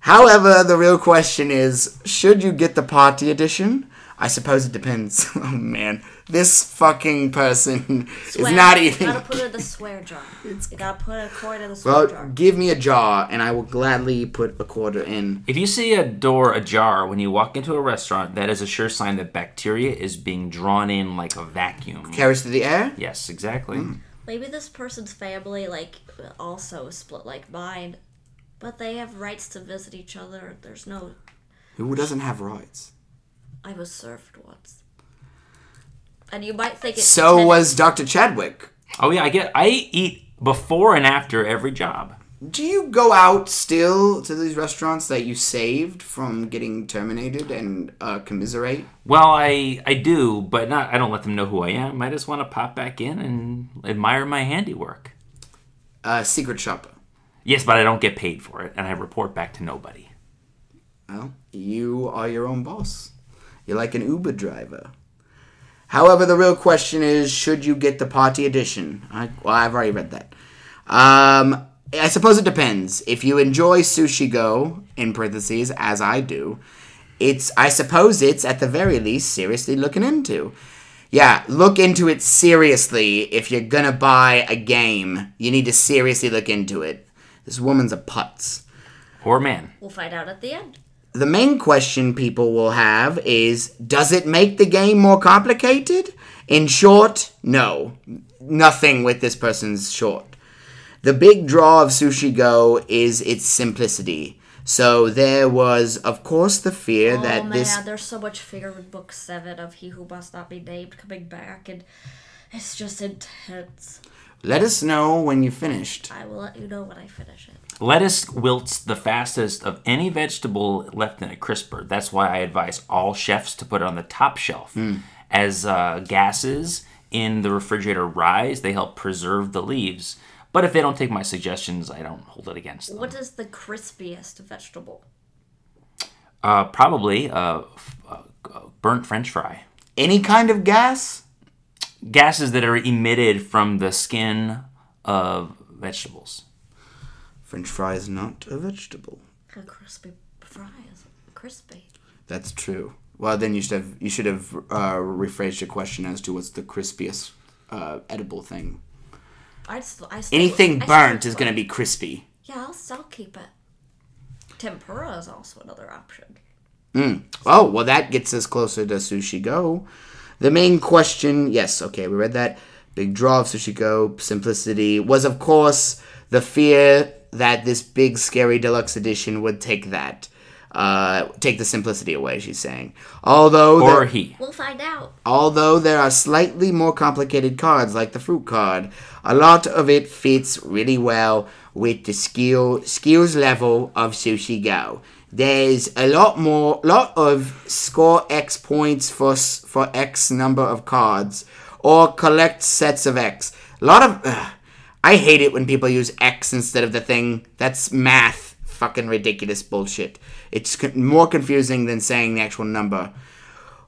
However, the real question is should you get the party edition? I suppose it depends. oh man, this fucking person is Swear. not You even. gotta put it in the swear jar. you gotta put a quarter in the swear jar. Well, give me a jar and I will gladly put a quarter in. If you see a door ajar when you walk into a restaurant, that is a sure sign that bacteria is being drawn in like a vacuum. Carries through the air? Yes, exactly. Hmm. Maybe this person's family, like, also split like mine. But they have rights to visit each other. There's no. Who doesn't have rights? I was served once. And you might think it's. So ten- was Dr. Chadwick. Oh yeah, I get. I eat before and after every job. Do you go out still to these restaurants that you saved from getting terminated and uh, commiserate? Well, I I do, but not. I don't let them know who I am. I just want to pop back in and admire my handiwork. Uh, secret shopper. Yes, but I don't get paid for it, and I report back to nobody. Well, you are your own boss. You're like an Uber driver. However, the real question is, should you get the party edition? I, well, I've already read that. Um, I suppose it depends. If you enjoy Sushi Go, in parentheses, as I do, it's, I suppose it's, at the very least, seriously looking into. Yeah, look into it seriously. If you're gonna buy a game, you need to seriously look into it. This woman's a putz. Or man. We'll find out at the end. The main question people will have is Does it make the game more complicated? In short, no. Nothing with this person's short. The big draw of Sushi Go is its simplicity. So there was, of course, the fear Oh that man, this. there's so much fear in book seven of He Who Must Not Be Named coming back, and it's just intense. Let us know when you finished. I will let you know when I finish it. Lettuce wilts the fastest of any vegetable left in a crisper. That's why I advise all chefs to put it on the top shelf. As uh, gases in the refrigerator rise, they help preserve the leaves. But if they don't take my suggestions, I don't hold it against them. What is the crispiest vegetable? Uh, probably uh, f- uh, burnt French fry. Any kind of gas? Gases that are emitted from the skin of vegetables. French fry is not a vegetable. A crispy fry is crispy. That's true. Well, then you should have you should have uh, rephrased your question as to what's the crispiest uh, edible thing. I'd st- I still, Anything I burnt still is going to be crispy. Yeah, I'll still keep it. Tempura is also another option. Oh, well, that gets us closer to Sushi Go. The main question, yes, okay, we read that. Big draw of Sushi Go, simplicity, was of course the fear that this big, scary deluxe edition would take that. Uh, take the simplicity away, she's saying. Although Or there- he. We'll find out. Although there are slightly more complicated cards, like the fruit card, a lot of it fits really well with the skill skills level of Sushi Go. There's a lot more, lot of score X points for for X number of cards, or collect sets of X. A lot of, ugh, I hate it when people use X instead of the thing. That's math, fucking ridiculous bullshit. It's more confusing than saying the actual number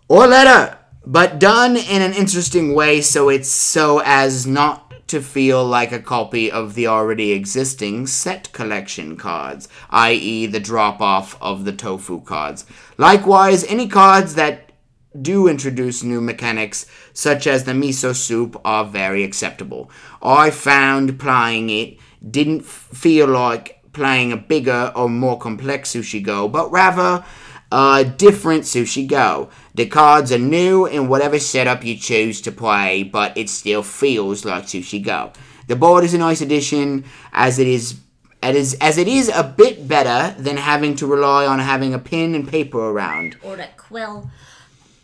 or letter, but done in an interesting way so it's so as not to feel like a copy of the already existing set collection cards, i.e., the drop off of the tofu cards. Likewise, any cards that do introduce new mechanics, such as the miso soup, are very acceptable. I found playing it didn't feel like playing a bigger or more complex Sushi Go, but rather a different Sushi Go. The cards are new in whatever setup you choose to play, but it still feels like Sushi Go. The board is a nice addition, as it is. It is, as it is a bit better than having to rely on having a pen and paper around. Or that quill.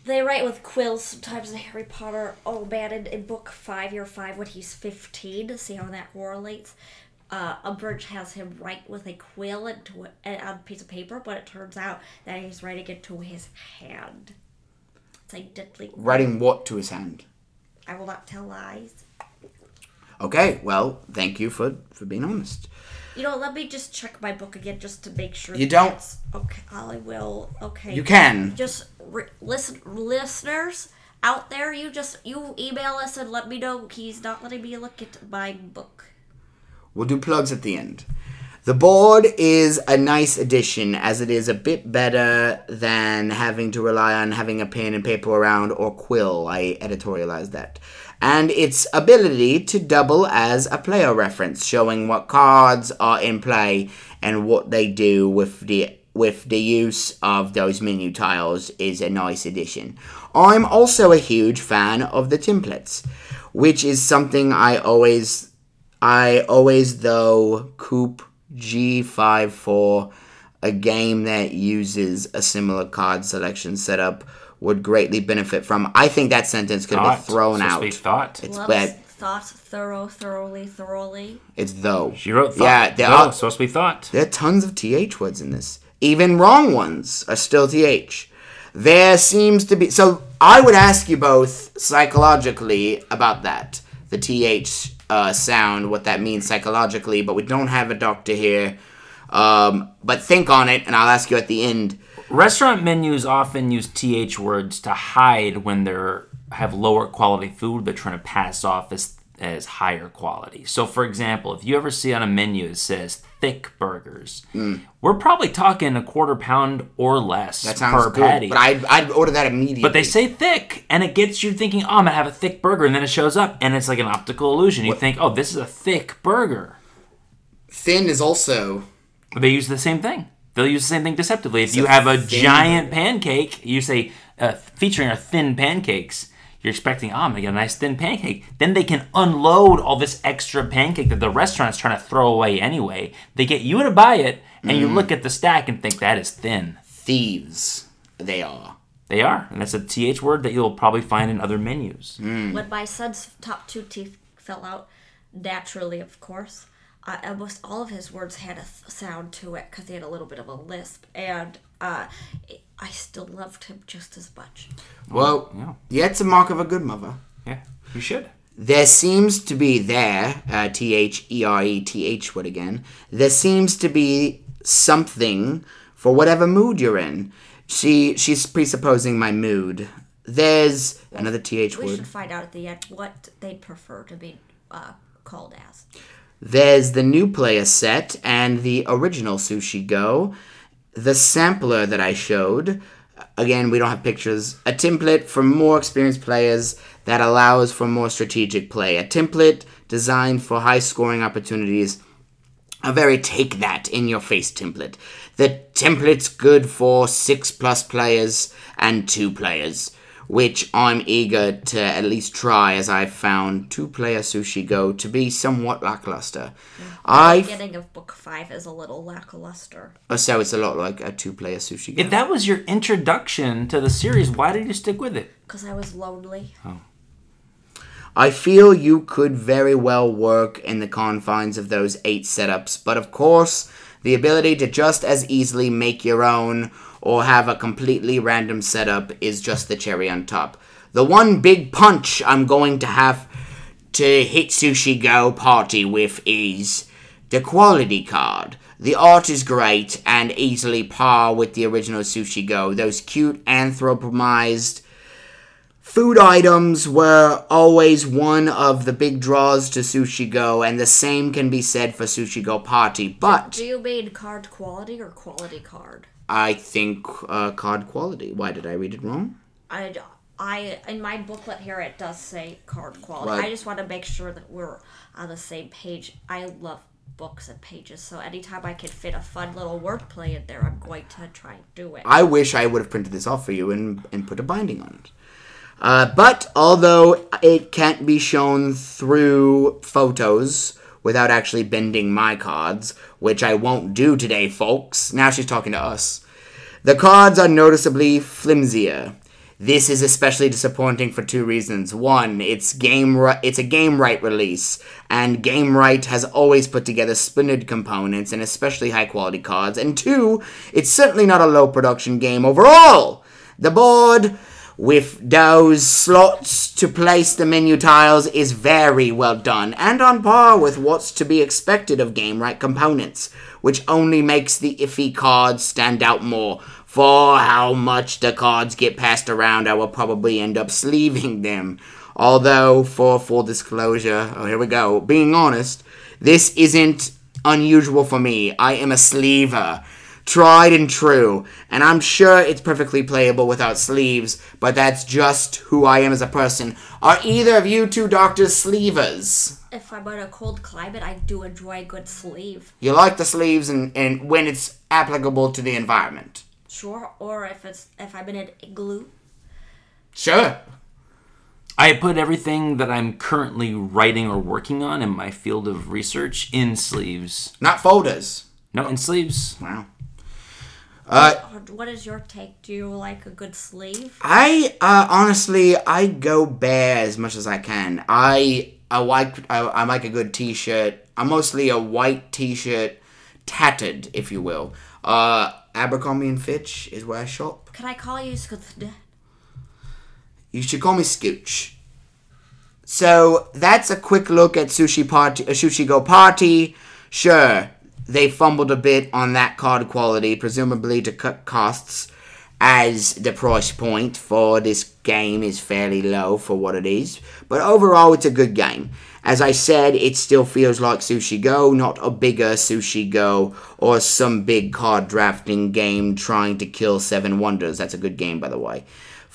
They write with quills sometimes in Harry Potter. Oh man, in, in book five, year five, when he's 15, see how that correlates. Uh, Umbridge has him write with a quill into a, on a piece of paper, but it turns out that he's writing it to his hand. Deadly. Writing what to his hand? I will not tell lies. Okay, well, thank you for, for being honest. You know, let me just check my book again just to make sure. You don't- Okay, I will. Okay. You can. just re- listen listeners out there you just you email us and let me know he's not letting me look at my book We'll do plugs at the end. The board is a nice addition as it is a bit better than having to rely on having a pen and paper around or quill. I editorialized that. And its ability to double as a player reference, showing what cards are in play and what they do with the with the use of those menu tiles is a nice addition. I'm also a huge fan of the templates, which is something I always I always though coop G54, a game that uses a similar card selection setup, would greatly benefit from. I think that sentence could Thought. be thrown out. to thought. It's Loves bad. thought, thorough, thoroughly, thoroughly. It's though. She wrote thought. Yeah, there No, are supposed to be thought. there are tons of th words in this. Even wrong ones are still th. There seems to be so. I would ask you both psychologically about that, the th uh, sound, what that means psychologically. But we don't have a doctor here. Um, but think on it, and I'll ask you at the end. Restaurant menus often use th words to hide when they're have lower quality food they're trying to pass off as as higher quality. So for example, if you ever see on a menu it says thick burgers, we're probably talking a quarter pound or less Mm. That sounds per good. patty. But I'd, I'd order that immediately. But they say thick, and it gets you thinking, "Oh, I'm gonna have a thick burger," and then it shows up, and it's like an optical illusion. You think, "Oh, this is a thick burger." thin is also they use the same thing. They'll use the same thing deceptively. If you have a giant pancake, you say uh, featuring our thin pancakes. You're expecting, oh, I'm gonna get a nice thin pancake. Then they can unload all this extra pancake that the restaurant's trying to throw away anyway. They get you to buy it, and Mm. you look at the stack and think that is thin. thieves. They are. They are, and that's a th word that you'll probably find in other menus. Mm. When my son's top two teeth fell out, naturally, of course, uh, almost all of his words had a th- sound to it because he had a little bit of a lisp, and uh, it, I still loved him just as much. Well, yeah. yeah, it's a mark of a good mother. Yeah, you should. There seems to be there, uh, T H E R E T H word again. There seems to be something for whatever mood you're in. She she's presupposing my mood. There's another T H word. We should find out at the end what they'd prefer to be uh, called as. There's the new player set and the original Sushi Go. The sampler that I showed. Again, we don't have pictures. A template for more experienced players that allows for more strategic play. A template designed for high scoring opportunities. A very take that in your face template. The template's good for six plus players and two players, which I'm eager to at least try as I've found two player Sushi Go to be somewhat lackluster. Mm-hmm. I Beginning of book five is a little lackluster. Oh, so it's a lot like a two player Sushi Go. If that was your introduction to the series, why did you stick with it? Because I was lonely. Oh. I feel you could very well work in the confines of those eight setups, but of course, the ability to just as easily make your own or have a completely random setup is just the cherry on top. The one big punch I'm going to have to hit Sushi Go party with is the quality card. The art is great and easily par with the original Sushi Go. Those cute anthropomized Food items were always one of the big draws to Sushi Go, and the same can be said for Sushi Go Party. But Do you mean card quality or quality card? I think uh, card quality. Why did I read it wrong? I, I in my booklet here it does say card quality. Right. I just want to make sure that we're on the same page. I love books and pages, so anytime I can fit a fun little wordplay in there, I'm going to try and do it. I wish I would have printed this off for you and, and put a binding on it. Uh, but although it can't be shown through photos without actually bending my cards, which I won't do today, folks. Now she's talking to us. The cards are noticeably flimsier. This is especially disappointing for two reasons. One, it's game ri- it's a Gamewright release, and Gamewright has always put together splendid components and especially high quality cards. And two, it's certainly not a low production game overall. The board with those slots to place the menu tiles is very well done and on par with what's to be expected of Gamewright components, which only makes the iffy cards stand out more. For how much the cards get passed around, I will probably end up sleeving them. Although, for full disclosure, oh, here we go, being honest, this isn't unusual for me. I am a sleever tried and true, and I'm sure it's perfectly playable without sleeves, but that's just who I am as a person. Are either of you two doctors sleevers? if I'm in a cold climate, I do enjoy a good sleeve. You like the sleeves and, and when it's applicable to the environment. Sure, or if it's if I'm in an igloo. Sure. I put everything that I'm currently writing or working on in my field of research in sleeves. Not folders. No, in sleeves. Wow. Uh, what is your take? Do you like a good sleeve? I uh, honestly, I go bare as much as I can. I I like I, I like a good T-shirt. I'm mostly a white T-shirt, tattered, if you will. Uh, Abercrombie and Fitch is where I shop. Can I call you Scuthd? You should call me Scooch. So that's a quick look at Sushi Party, uh, Sushi Go Party. Sure, they fumbled a bit on that card quality, presumably to cut costs, as the price point for this game is fairly low for what it is. But overall, it's a good game. As I said, it still feels like Sushi Go, not a bigger Sushi Go or some big card drafting game trying to kill Seven Wonders. That's a good game, by the way.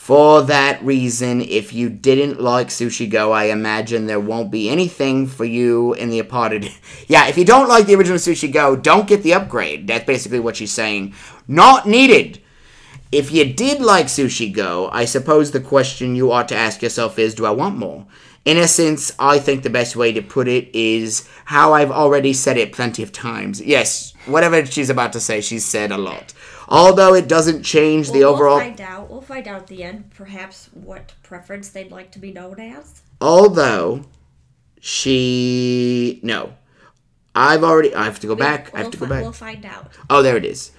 For that reason, if you didn't like Sushi Go, I imagine there won't be anything for you in the aparted. yeah, if you don't like the original Sushi Go, don't get the upgrade. That's basically what she's saying. Not needed. If you did like Sushi Go, I suppose the question you ought to ask yourself is do I want more? In essence, I think the best way to put it is how I've already said it plenty of times. Yes, whatever she's about to say, she's said a lot. Although it doesn't change the overall. We'll find out. We'll find out at the end, perhaps, what preference they'd like to be known as. Although she no, I've already. I have to go back. I have We'll to go fi- back. We'll find out. Oh, there it is.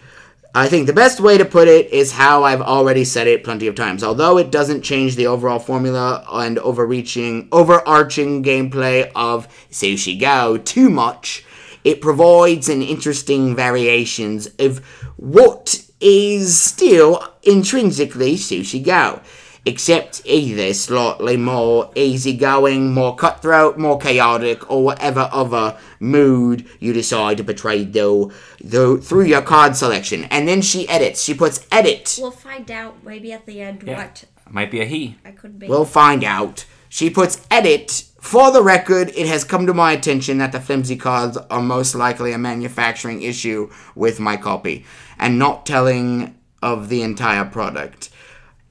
I think the best way to put it is how I've already said it plenty of times. Although it doesn't change the overall formula and overreaching, overarching gameplay of Sushi Go too much, it provides an interesting variations of what is still intrinsically Sushi Go. Except either slightly more easygoing, more cutthroat, more chaotic, or whatever other mood you decide to portray though, though through your card selection. And then she edits. She puts edit. We'll find out maybe at the end what Might be a he. I could be. We'll find out. She puts edit. For the record, it has come to my attention that the flimsy cards are most likely a manufacturing issue with my copy, and not telling of the entire product.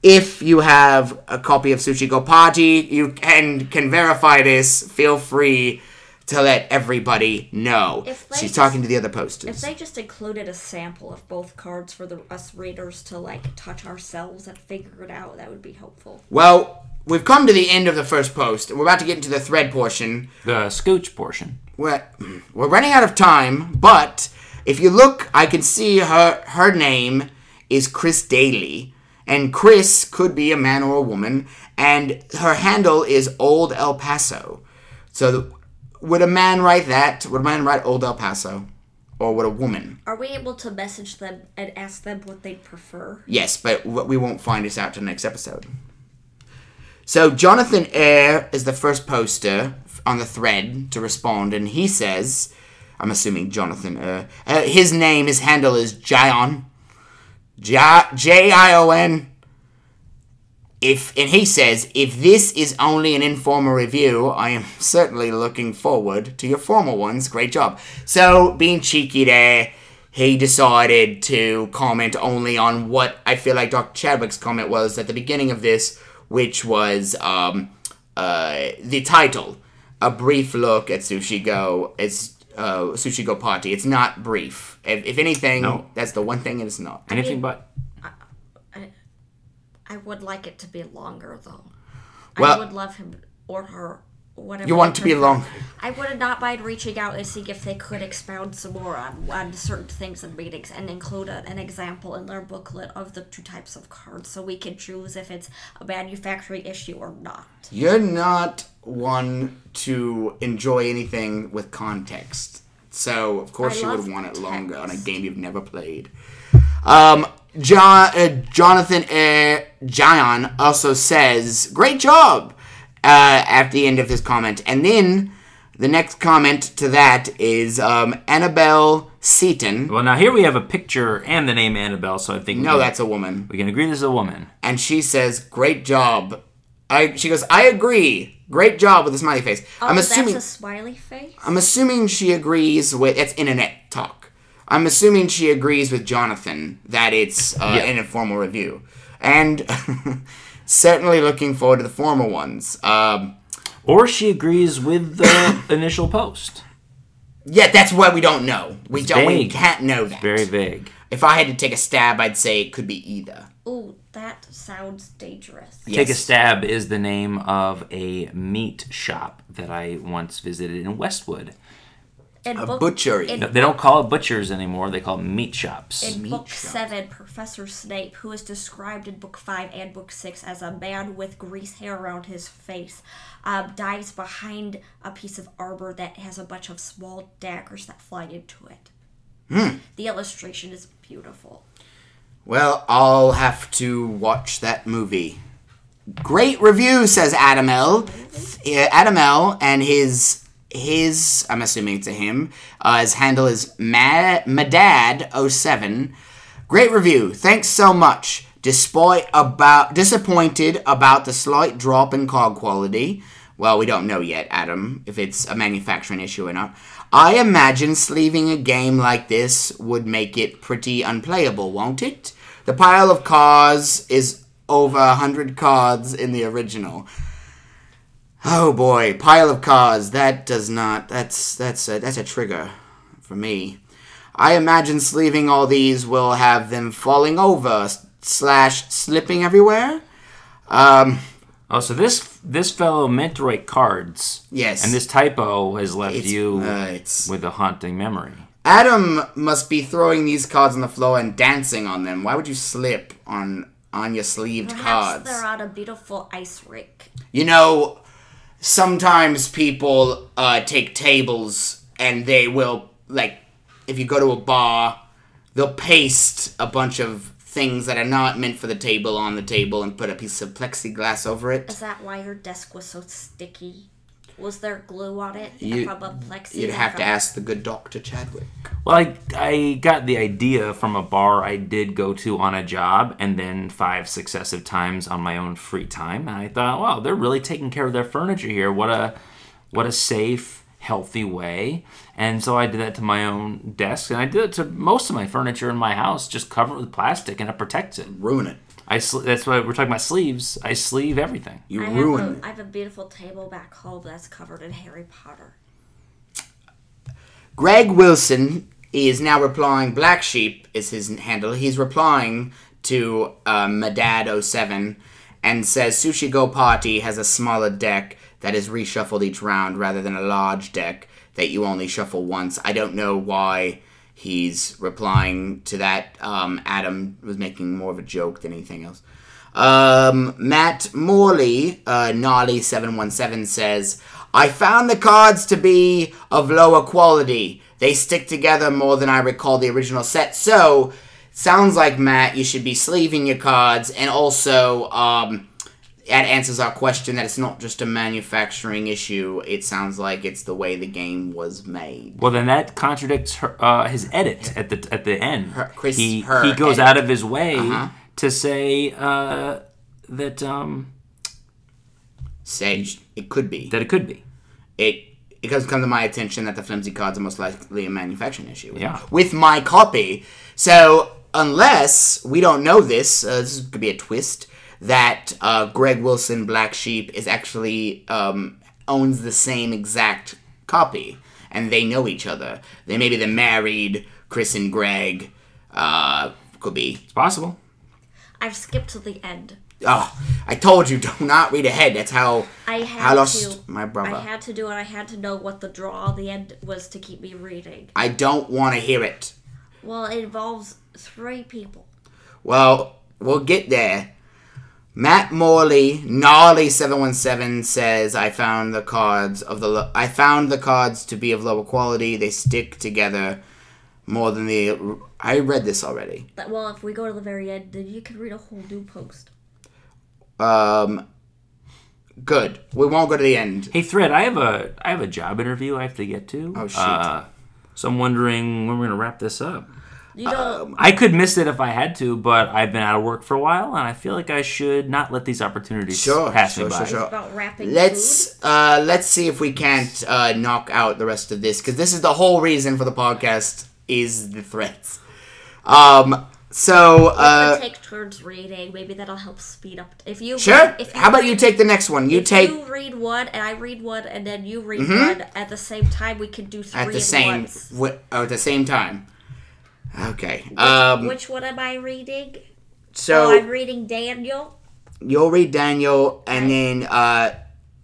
If you have a copy of Sushi Go Party, you can can verify this. Feel free to let everybody know. If She's just- talking to the other posters. if they just included a sample of both cards for the us readers to like touch ourselves and figure it out, that would be helpful. well, we've come to the end of the first post. We're about to get into the thread portion. The scooch portion. we're, we're running out of time, but if you look, I can see her her name is Chris Daly, and Chris could be a man or a woman, and her handle is Old El Paso. So, the, would a man write that? Would a man write Old El Paso, or would a woman? Are we able to message them and ask them what they'd prefer? Yes, but w- we won't find this out till next episode. So Jonathan Eyre is the first poster on the thread to respond, and he says, "I'm assuming Jonathan Eyre. Uh, his name, his handle is Jion, J I O N. If and he says, if this is only an informal review, I am certainly looking forward to your formal ones. Great job. So being cheeky there, he decided to comment only on what I feel like Dr. Chadwick's comment was at the beginning of this, which was um, uh, the title, a brief look at Sushi Go. It's uh, Sushi Go Party. It's not brief. If, if anything, No. that's the one thing it is not. Anything but. I would like it to be longer though. Well- I would love him or her, You want to be long. I would not mind reaching out and seeing if they could expound some more on, on certain things in readings and include a, an example in their booklet of the two types of cards so we can choose if it's a manufacturing issue or not. You're not one to enjoy anything with context. So, of course, I you would want it longer on a game you've never played. Um, John, uh, Jonathan uh, John also says, Great job! Uh, at the end of his comment. And then the next comment to that is um, Annabelle Seaton. Well, now here we have a picture and the name Annabelle, so I think No, we, that's a woman. we can agree this is a woman. and she says, "Great job." I she goes, "I agree. Great job with the smiley face." Oh, I'm assuming that's a smiley face. I'm assuming she agrees with it's internet talk. I'm assuming she agrees with Jonathan that it's uh, Yeah. an informal review. And certainly looking forward to the former ones. Um, Or she agrees with the initial post. yeah, that's what we don't know. We don't. We can't know that. Very vague. If I had to take a stab, I'd say it could be either. Ooh, that sounds dangerous. Take a Stab is the name of a meat shop that I once visited in Westwood. In A book, butchery. In, No, They don't call it butchers anymore, they call it meat shops. in Meat book shop. seven, Professor Snape, who is described in book five and book six as a man with grease hair around his face, um, dives behind a piece of armor that has a bunch of small daggers that fly into it. Hmm. The illustration is beautiful. Well, I'll have to watch that movie. Great review, says Adam L. Adam L. And his his I'm assuming it's a him. Uh, his handle is Ma- Madad07. Great review. Thanks so much. Despite about disappointed about the slight drop in card quality. Well, we don't know yet, Adam, if it's a manufacturing issue or not. I imagine sleeving a game like this would make it pretty unplayable, won't it? The pile of cards is over a hundred cards in the original. Oh boy, pile of cards. That does not. That's that's a, that's a trigger for me. I imagine sleeving all these will have them falling over slash slipping everywhere. Um, Oh, so this this fellow meant to write cards. Yes. And this typo has left It's- you uh, it's- with a haunting memory. Adam must be throwing these cards on the floor and dancing on them. Why would you slip on on your sleeved Perhaps cards? they're on a beautiful ice rink. You know, sometimes people uh, take tables and they will, like, if you go to a bar, they'll paste a bunch of things that are not meant for the table on the table and put a piece of plexiglass over it. Is that why your desk was so sticky? Was there glue on it You- from a plexi? You'd or have to ask the good Dr. Chadwick. Well, I, I got the idea from a bar I did go to on a job and then five successive times on my own free time. And I thought, wow, they're really taking care of their furniture here. What a what a safe, healthy way. And so I did that to my own desk and I did it to most of my furniture in my house, just cover it with plastic and it protects it. Ruin it. I sl- that's why we're talking about sleeves. I sleeve everything. You I ruin have, it. a, I have a beautiful table back home that's covered in Harry Potter. Greg Wilson is now replying. Black Sheep is his handle. He's replying to uh, Madad07 and says Sushi Go Party has a smaller deck that is reshuffled each round rather than a large deck that you only shuffle once. I don't know why he's replying to that. Um, Adam was making more of a joke than anything else. Um, Matt Morley, uh, Gnarly717 says, I found the cards to be of lower quality. They stick together more than I recall the original set. So, sounds like, Matt, you should be sleeving your cards. And also, um, that answers our question that it's not just a manufacturing issue. It sounds like it's the way the game was made. Well, then that contradicts her, uh, his edit at the at the end. Her- Chris- he her he goes edit. out of his way Uh-huh. to say uh, that um, Sage, it could be. that it could be. it it does come to my attention that the flimsy cards are most likely a manufacturing issue. Yeah. With my copy. So unless we don't know this, uh, this could be a twist that uh, Greg Wilson Black Sheep is actually um, owns the same exact copy, and they know each other. They maybe they're married. Chris and Greg uh, could be. It's possible. I've skipped to the end. Oh, I told you, do not read ahead. That's how I I lost to. my brother. I had to do it. I had to know what the draw at the end was to keep me reading. I don't want to hear it. Well, it involves three people. Well, we'll get there. Matt Morley, Gnarly717 says, I found the cards of the lo- I found the cards to be of lower quality. They stick together more than the I read this already. That well, if we go to the very end, then you can read a whole new post. Um good. We won't go to the end. Hey, Thread, I have a I have a job interview I have to get to. Oh, shoot. Uh, so I'm wondering when we're gonna wrap this up. You know, I could miss it if I had to, but I've been out of work for a while, and I feel like I should not let these opportunities Sure, pass sure, me by. sure, sure. about. Let's uh let's see if we can't uh knock out the rest of this cuz this is the whole reason for the podcast is the threats. Um So, uh, take turns reading. Maybe that'll help speed up. If you sure. read- if How about read- you take the next one? You if take Mm-hmm. you read one and I read one and then you read one at the same time. We can do three at the at same once. wi- oh, at the same time. Okay. Um. Which one am I reading? So oh, I'm reading Daniel. you'll read Daniel, and then uh,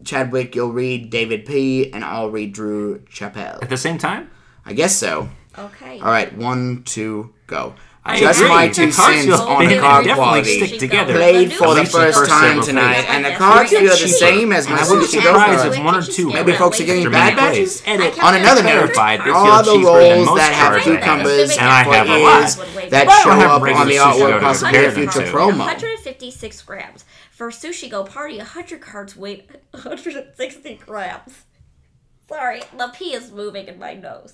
Chadwick, you'll read David P, and I'll read Drew Chappelle. At the same time? I guess so. Okay. All right, one, two, go. I Just agree. my two cents on the card definitely quality. stick together. Played for the first first time tonight, and the cards feel the same as And my I wouldn't go cards. one or two Maybe folks are getting bad many batches. plays. On another note, Clarified, all the cheaper than rolls that have cards I have. cucumbers And I have a lot. ears But that show up on the sushi go artwork possibly a future promo. 156 grams. For Sushi Go Party, 100 cards weigh 160 grams. Sorry, the P is moving in my nose.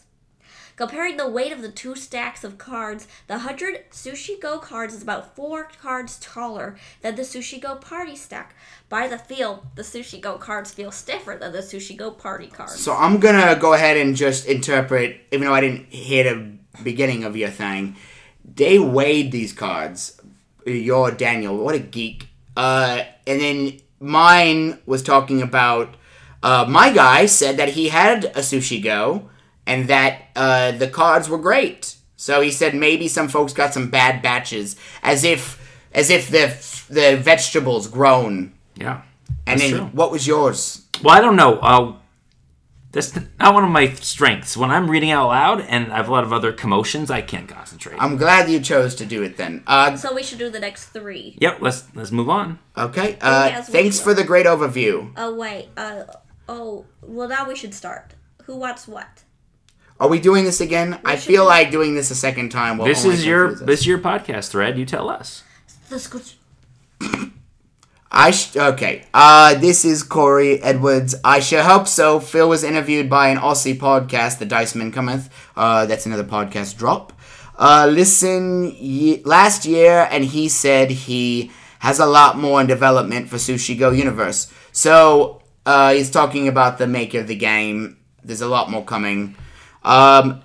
Comparing the weight of the two stacks of cards, the 100 Sushi Go cards is about 4 cards taller than the Sushi Go Party stack. By the feel, the Sushi Go cards feel stiffer than the Sushi Go Party cards. So I'm gonna go ahead and just interpret, even though I didn't hear the beginning of your thing. They weighed these cards. Your Daniel, what a geek. Uh, and then mine was talking about. Uh, my guy said that he had a sushi go, and that uh, the cards were great. So he said maybe some folks got some bad batches, as if as if the the vegetables grown. Yeah. And That's then true. what was yours? Well, I don't know. Uh, that's not one of my strengths. When I'm reading out loud and I have a lot of other commotions, I can't concentrate. I'm glad you chose to do it then. Uh, So we should do the next three. yep, let's let's move on. okay. Uh, has thanks for the great overview. Oh, wait. Uh, oh, well, now we should start. Who wants what? Are we doing this again? I feel do- like doing this a second time. Will This only is your us. this is your podcast thread. You tell us. Let's go. I sh- okay. Uh, this is Corey Edwards. I sure hope so. Phil was interviewed by an Aussie podcast, The Diceman Cometh. Uh, that's another podcast drop. Uh, listen, ye- last year, and he said he has a lot more in development for Sushi Go Universe. So uh, he's talking about the maker of the game. There's a lot more coming. Um,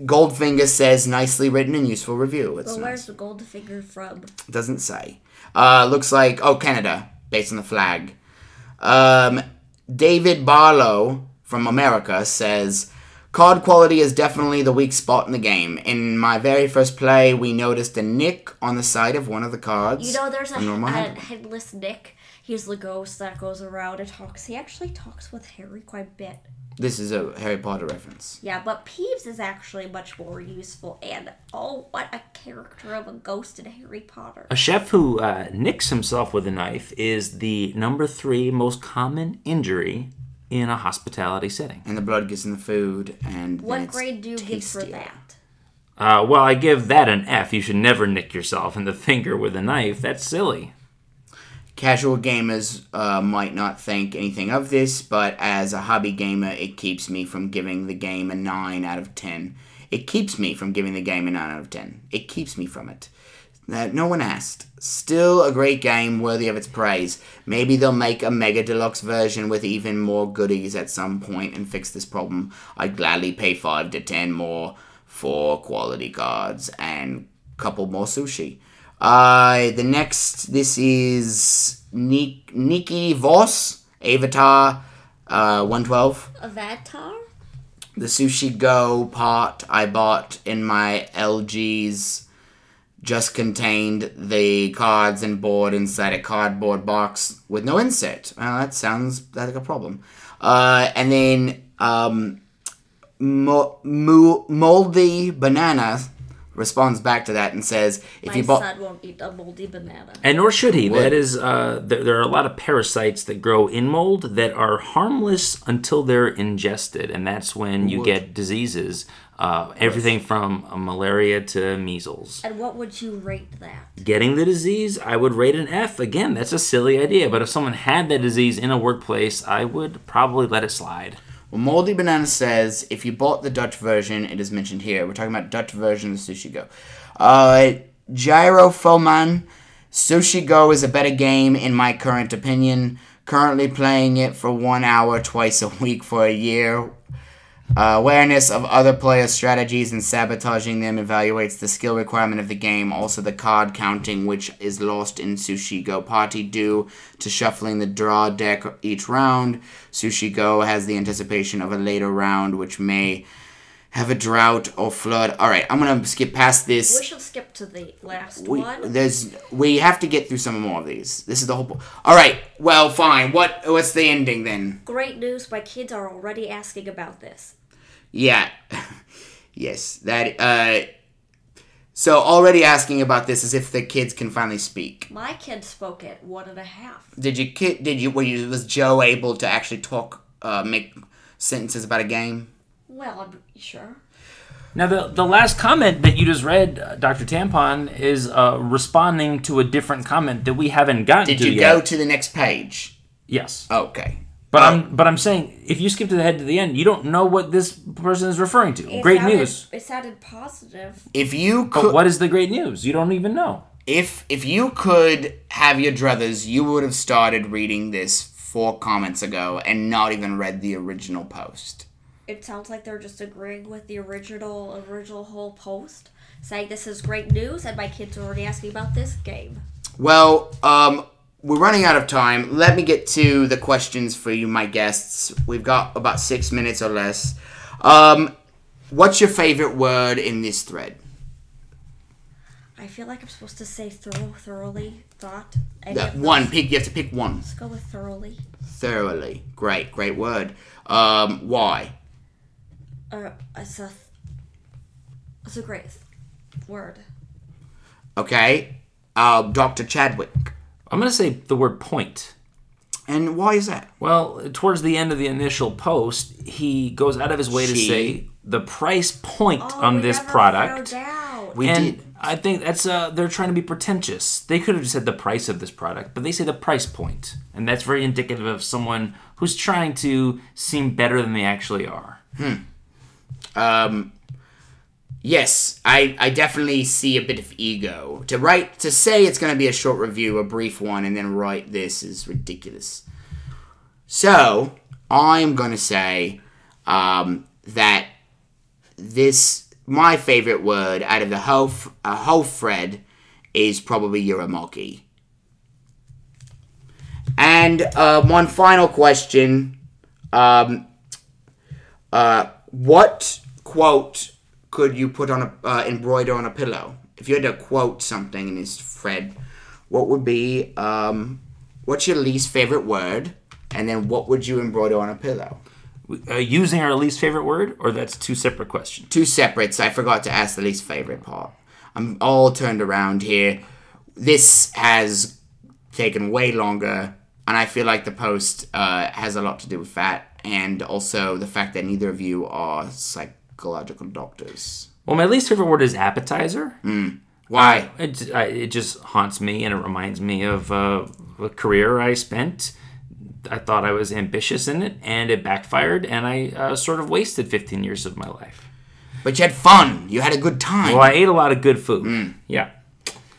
Goldfinger says nicely written and useful review. It's Well, nice. where's the gold figure from? Doesn't say. Uh, looks like oh Canada, based on the flag. Um, David Barlow from America says, card quality is definitely the weak spot in the game. In my very first play, we noticed a nick on the side of one of the cards. You know, there's a, a headless Nick. He's the ghost that goes around and talks. He actually talks with Harry quite a bit. This is a Harry Potter reference. Yeah, but Peeves is actually much more useful. And oh, what a character of a ghost in Harry Potter. A chef who uh, nicks himself with a knife is the number three most common injury in a hospitality setting. And the blood gets in the food, and then What it's grade do you give for that? Uh, well, I give that an F. You should never nick yourself in the finger with a knife. That's silly. Casual gamers uh, might not think anything of this, but as a hobby gamer, it keeps me from giving the game a 9 out of 10. It keeps me from giving the game a 9 out of 10. It keeps me from it. No one asked. Still a great game worthy of its praise. Maybe they'll make a Mega Deluxe version with even more goodies at some point and fix this problem. I'd gladly pay 5 to 10 more for quality cards and couple more sushi. Uh, the next, this is Nik- Nikki Voss, Avatar uh, 112. Avatar? The Sushi Go part I bought in my LG's just contained the cards and board inside a cardboard box with no insert. Well, that sounds like a problem. Uh, and then um, Mo- Mo- Moldy Banana responds back to that and says, "If My you bought." son won't eat a moldy banana. And nor should he. Would. That is, uh, there, there are a lot of parasites that grow in mold that are harmless until they're ingested, and that's when you get diseases. Uh, everything from uh, malaria to measles. And what would you rate that? Getting the disease, I would rate an F. Again, that's a silly idea, but if someone had that disease in a workplace, I would probably let it slide. Well, Moldy Banana says if you bought the Dutch version, it is mentioned here. We're talking about Dutch version of Sushi Go. Uh, Gyro Foman, Sushi Go is a better game in my current opinion. Currently playing it for one hour twice a week for a year. Uh, awareness of other players' strategies and sabotaging them evaluates the skill requirement of the game. Also, the card counting, which is lost in Sushi Go Party due to shuffling the draw deck each round. Sushi Go has the anticipation of a later round, which may have a drought or flood. All right, I'm gonna skip past this. We should skip to the last We, one. there's we have to get through some more of these. This is the whole. Po- All right, well, fine. What what's the ending then? Great news! My kids are already asking about this. Yeah. yes. That uh so already asking about this as if the kids can finally speak. My kid spoke at one and a half. Did you kid did you were you was Joe able to actually talk uh make sentences about a game? Well, I'm sure. Now, the, the last comment that you just read, uh, Dr. Tampon, is uh, responding to a different comment that we haven't gotten Did to you yet. go to the next page? Yes. Okay. But. I'm but I'm saying if you skip to the head to the end, you don't know what this person is referring to. It great sounded- news. It sounded positive. If you But could what is the great news? You don't even know. if if you could have your druthers, you would have started reading this four comments ago and not even read the original post. It sounds like they're just agreeing with the original original whole post, saying this is great news, and my kids are already asking about this game. Well, um, we're running out of time. Let me get to the questions for you, my guests. We've got about six minutes or less. Um, what's your favorite word in this thread? I feel like I'm supposed to say thorough, thoroughly, thought. Any The of those. one. Pick. You have to pick one. Let's go with thoroughly. Thoroughly. Great. Great word. Um, why? Uh, it's a, it's a great word. Okay. Uh, Dr. Chadwick. I'm going to say the word point. And why is that? Well, towards the end of the initial post, he goes out of his way to say the price point Oh, on this product. out. We and did. I think that's uh they're trying to be pretentious. They could have just said the price of this product, but they say the price. And that's very indicative of someone who's trying to seem better than they actually are. Um, yes, I, I definitely see a bit of ego. To write, to say it's going to be a short review, a brief one, and then write this is ridiculous. So, I'm going to say um, that this, my favorite word out of the whole, uh, whole thread is probably Uramaki. And uh, one final question. Um, uh, what quote could you put on a uh, embroider on a pillow? If you had to quote something in this thread, what would be um, what's your least favorite word, and then what would you embroider on a pillow? Uh, using our least favorite word, or that's two separate questions. Two separates. I forgot to ask the least favorite part. I'm all turned around here. This has taken way longer, and I feel like the post uh, has a lot to do with that, and also the fact that neither of you are psychological doctors. Well, my least favorite word is appetizer. Why? It, I, it just haunts me and it reminds me of uh, a career I spent. I thought I was ambitious in it and it backfired and I uh, sort of wasted 15 years of my life. But you had fun. You had a good time. Well, I ate a lot of good food. Yeah.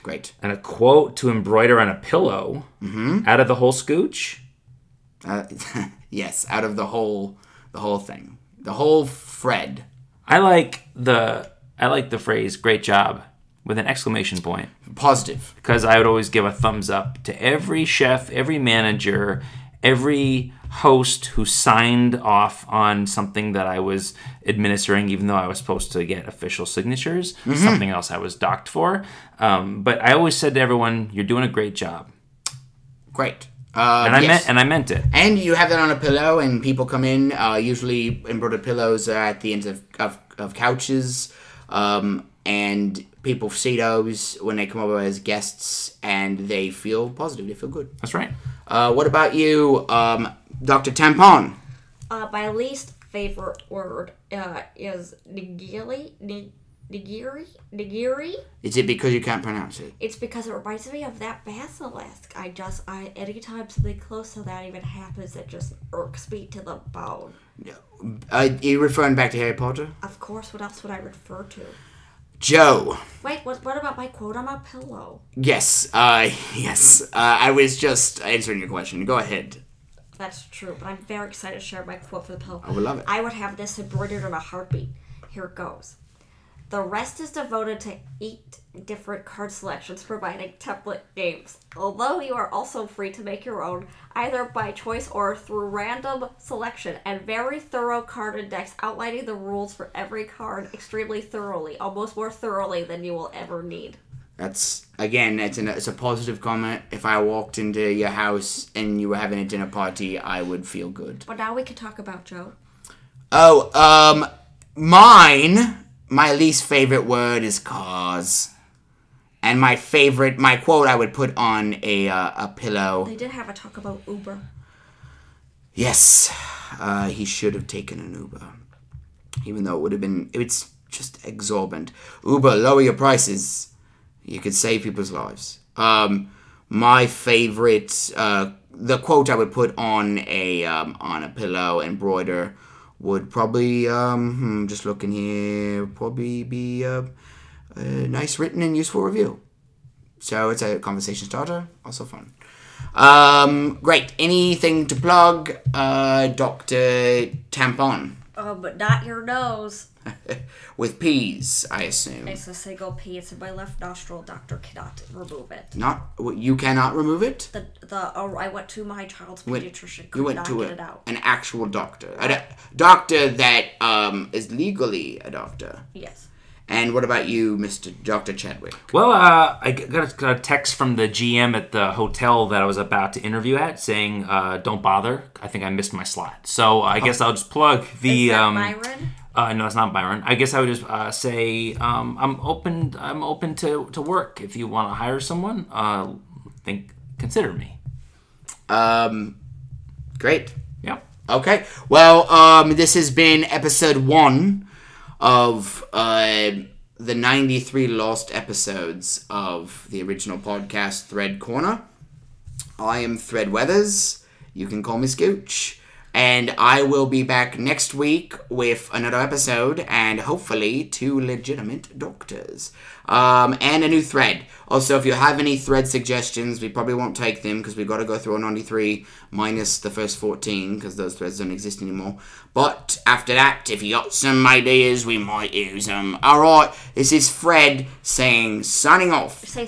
Great. And a quote to embroider on a pillow out of the whole scooch. Uh, yes, out of the whole, the whole thing, the whole thread. I like the I like the phrase "great job" with an exclamation point. Positive. because I would always give a thumbs up to every chef, every manager, every host who signed off on something that I was administering, even though I was supposed to get official signatures, something else I was docked for. Um, but I always said to everyone, "You're doing a great job," Great. Uh, and I yes. meant and I meant it. And you have that on a pillow, and people come in. Uh, usually, embroidered pillows are at the ends of, of, of couches, um, and people see those when they come over as guests, and they feel positive. They feel good. That's right. Uh, what about you, um, Doctor Tampon? Uh, my least favorite word uh, is nigiri. Ni- nigiri? Nigiri? Is it because you can't pronounce it? It's because it reminds me of that basilisk. I just, I anytime something close to that even happens, it just irks me to the bone. Uh, you referring back to Harry Potter? Of course, what else would I refer to? Joe. Wait, what, what about my quote on my pillow? Yes. Uh, yes. Uh, I was just answering your question. Go ahead. That's true, but I'm very excited to share my quote for the pillow. I would love it. I would have this embroidered in a heartbeat. Here it goes. The rest is devoted to eight different card selections providing template games. Although you are also free to make your own, either by choice or through random selection, and very thorough card index outlining the rules for every card extremely thoroughly, almost more thoroughly than you will ever need. That's again, it's, an, it's a positive comment. If I walked into your house and you were having a dinner party, I would feel good. But now we can talk about Joe. Oh, um, mine, my least favorite word is cause. And my favorite, my quote I would put on a, uh, a pillow. They did have a talk about Uber. Yes, uh, he should have taken an Uber. Even though it would have been, it's just exorbitant. Uber, lower your prices. You could save people's lives. Um, my favorite, uh, the quote I would put on a um, on a pillow embroider would probably, um, hmm, just looking here, probably be uh, a nice written and useful review. So it's a conversation starter, also fun. Um, great. Anything to plug? Uh, Doctor Tampon Oh, but not your nose. with peas, I assume. It's a single pea. It's in my left nostril. Doctor cannot remove it. Not you cannot remove it. The the oh, I went to my child's Went- pediatrician. Could You went to get a, it out. an actual doctor, a do- doctor that um is legally a doctor. Yes. And what about you, Mister Doctor Chadwick? Well, uh, I got a, got a text from the GM at the hotel that I was about to interview at saying, uh, "Don't bother. I think I missed my slot." So I guess I'll just plug the. Is that um, Byron? Uh, no, it's not Byron. I guess I would just uh, say um, I'm open. I'm open to, to work. If you want to hire someone, uh, think consider me. Um, great. Yeah. Okay. Well, um, this has been episode one of uh, the 93 lost episodes of the original podcast, Thread Corner. I am Thread Weathers. You can call me Scooch. And I will be back next week with another episode and hopefully two legitimate doctors. Um, and a new thread. Also, if you have any thread suggestions, we probably won't take them because we've got to go through a 93 minus the first 14 because those threads don't exist anymore. But after that, if you got some ideas, we might use them. Alright, this is Thread saying signing off. Say.